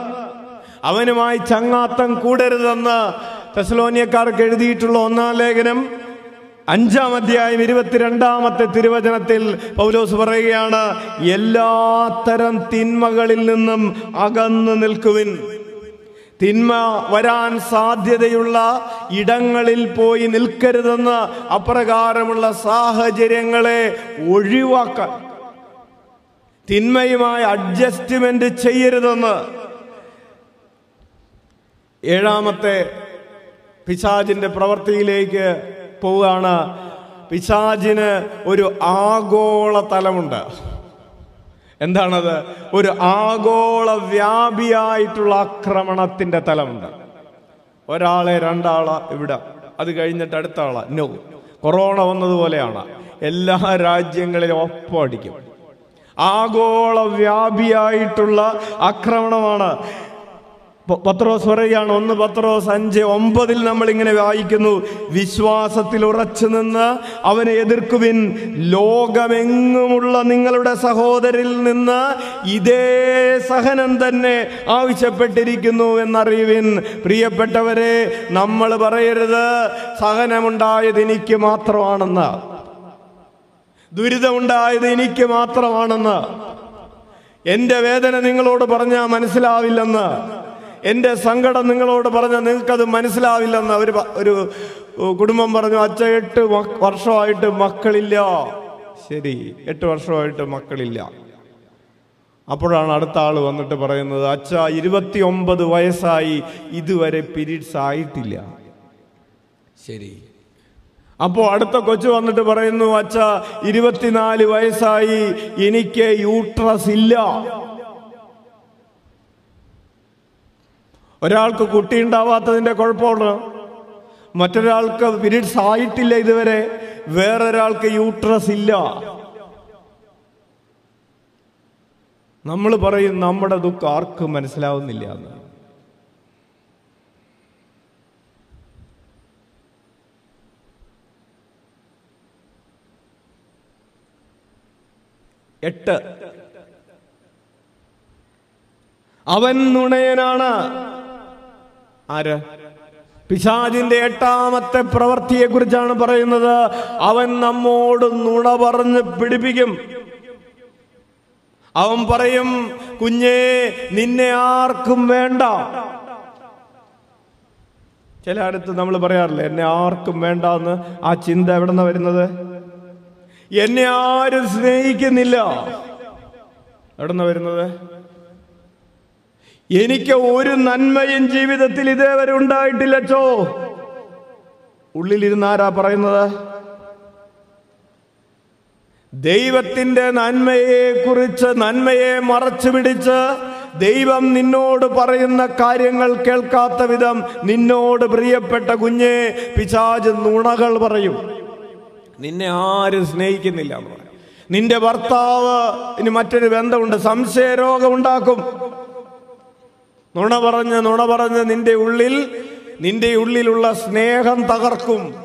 അവനുമായി ചങ്ങാത്തം കൂടരുതെന്ന് തെസലോനിയക്കാർക്ക് എഴുതിയിട്ടുള്ള ഒന്നാം ലേഖനം. അഞ്ചാം അധ്യായം ഇരുപത്തിരണ്ടാമത്തെ തിരുവചനത്തിൽ പൗലോസ് പറയുകയാണ് എല്ലാത്തരം തിന്മകളിൽ നിന്നും അകന്നു നിൽക്കുവിൻ. തിന്മ വരാൻ സാധ്യതയുള്ള ഇടങ്ങളിൽ പോയി നിൽക്കരുതെന്ന് അപ്രകാരമുള്ള സാഹചര്യങ്ങളെ ഒഴിവാക്കാൻ തിന്മയുമായി അഡ്ജസ്റ്റ്മെന്റ് ചെയ്യരുതെന്ന് ഏഴാമത്തെ പിശാജിന്റെ പ്രവൃത്തിയിലേക്ക് പോവുകയാണ്. പിശാജിന് ഒരു ആഗോള തലമുണ്ട്. എന്താണത്? ഒരു ആഗോള വ്യാപിയായിട്ടുള്ള ആക്രമണത്തിന്റെ തലമുണ്ട്. ഒരാളെ രണ്ടാളെ ഇവിടെ. അത് കഴിഞ്ഞിട്ട് അടുത്ത ആളാ നോ. കൊറോണ വന്നതുപോലെയാണ്. എല്ലാ രാജ്യങ്ങളിലും ഒപ്പടിക്കും ആഗോള വ്യാപിയായിട്ടുള്ള ആക്രമണമാണ്. പത്രോസ് പറയുകയാണ് ഒന്ന് പത്രോസ് അഞ്ച് ഒമ്പതിൽ നമ്മൾ ഇങ്ങനെ വായിക്കുന്നു. വിശ്വാസത്തിൽ ഉറച്ചു നിന്ന് അവനെ എതിർക്കുവിൻ. ലോകമെങ്ങുമുള്ള നിങ്ങളുടെ സഹോദരിൽ നിന്ന് ഇതേ സഹനം തന്നെ ആവശ്യപ്പെട്ടിരിക്കുന്നു എന്നറിയുവിൻ. പ്രിയപ്പെട്ടവരെ നമ്മൾ പറയരുത്. സഹനമുണ്ടായത് എനിക്ക് മാത്രമാണെന്ന്. ദുരിതമുണ്ടായത് എനിക്ക് മാത്രമാണെന്ന്. എന്റെ വേദന നിങ്ങളോട് പറഞ്ഞാൽ മനസ്സിലാവില്ലെന്ന്. എന്റെ സങ്കടം നിങ്ങളോട് പറഞ്ഞാൽ നിങ്ങൾക്കത് മനസ്സിലാവില്ലെന്ന് അവർ ഒരു കുടുംബം പറഞ്ഞു അച്ഛ എട്ട് വർഷമായിട്ട് മക്കളില്ല. ശരി എട്ട് വർഷമായിട്ട് മക്കളില്ല. അപ്പോഴാണ് അടുത്ത ആൾ വന്നിട്ട് പറയുന്നത് അച്ഛ ഇരുപത്തി ഒമ്പത് വയസ്സായി ഇതുവരെ പിരീഡ്സ് ആയിട്ടില്ല. ശരി. അപ്പോൾ അടുത്ത കൊച്ചു വന്നിട്ട് പറയുന്നു അച്ഛ ഇരുപത്തിനാല് വയസ്സായി എനിക്ക് യൂട്രസ് ഇല്ല. ഒരാൾക്ക് കുട്ടി ഉണ്ടാവാത്തതിന്റെ കുഴപ്പമാണ്. മറ്റൊരാൾക്ക് പിരീഡ്സ് ആയിട്ടില്ല ഇതുവരെ. വേറൊരാൾക്ക് യൂട്രസ് ഇല്ല. നമ്മൾ പറയും നമ്മുടെ ദുഃഖം ആർക്കും മനസ്സിലാവുന്നില്ല എന്ന്. എട്ട്. അവൻ നുണയനാണ്. ആര്? പിശാജിന്റെ എട്ടാമത്തെ പ്രവൃത്തിയെ കുറിച്ചാണ് പറയുന്നത്. അവൻ നമ്മോട് നുണ പറഞ്ഞ് പിടിപ്പിക്കും. അവൻ പറയും കുഞ്ഞേ നിന്നെ ആർക്കും വേണ്ട. ചില അടുത്ത് നമ്മൾ പറയാറില്ല എന്നെ ആർക്കും വേണ്ട എന്ന് ആ ചിന്ത എവിടെ നിന്ന് വരുന്നത്? എന്നെ ആരും സ്നേഹിക്കുന്നില്ല. എവിടെ നിന്ന് വരുന്നത്? എനിക്ക് ഒരു നന്മയും ജീവിതത്തിൽ ഇതേവരെ ഉണ്ടായിട്ടില്ലച്ചോ. ഉള്ളിലിരുന്ന് ആരാ പറയുന്നത്? ദൈവത്തിന്റെ നന്മയെ കുറിച്ച് നന്മയെ മറച്ചു പിടിച്ച് ദൈവം നിന്നോട് പറയുന്ന കാര്യങ്ങൾ കേൾക്കാത്ത വിധം നിന്നോട് പ്രിയപ്പെട്ട കുഞ്ഞെ പിശാജ് നുണകൾ പറയും. നിന്നെ ആരും സ്നേഹിക്കുന്നില്ല എന്ന് നിന്റെ ഭർത്താവ് ഇനി മറ്റൊരു ബന്ധമുണ്ട് സംശയരോഗം ഉണ്ടാക്കും നുണ പറഞ്ഞ് നുണ പറഞ്ഞ് നിന്റെ ഉള്ളിൽ നിന്റെ ഉള്ളിലുള്ള സ്നേഹം തകർക്കും.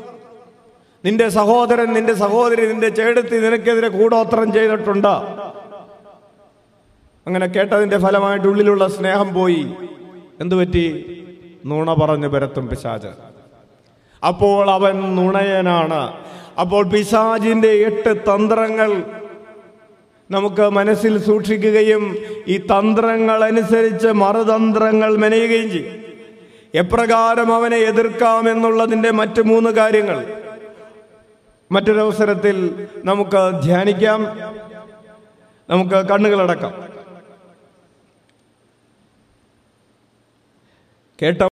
നിന്റെ സഹോദരൻ നിന്റെ സഹോദരി നിന്റെ ചേടത്തി നിനക്കെതിരെ കൂടോത്രം ചെയ്തിട്ടുണ്ട്. അങ്ങനെ കേട്ടതിന്റെ ഫലമായിട്ട് ഉള്ളിലുള്ള സ്നേഹം പോയി. എന്തു പറ്റി? നുണ പറഞ്ഞു പരത്തും പിശാജ്. അപ്പോൾ അവൻ നുണയനാണ്. അപ്പോൾ പിശാജിന്റെ എട്ട് തന്ത്രങ്ങൾ നമുക്ക് മനസ്സിൽ സൂക്ഷിക്കുകയും ഈ തന്ത്രങ്ങൾ അനുസരിച്ച് മറുതന്ത്രങ്ങൾ മെനയുകയും ചെയ്യും. എപ്രകാരം അവനെ എതിർക്കാം എന്നുള്ളതിന്റെ മറ്റ് മൂന്ന് കാര്യങ്ങൾ. മറ്റൊരവസരത്തിൽ നമുക്ക് ധ്യാനിക്കാം. നമുക്ക് കണ്ണുകളടക്കാം കേട്ട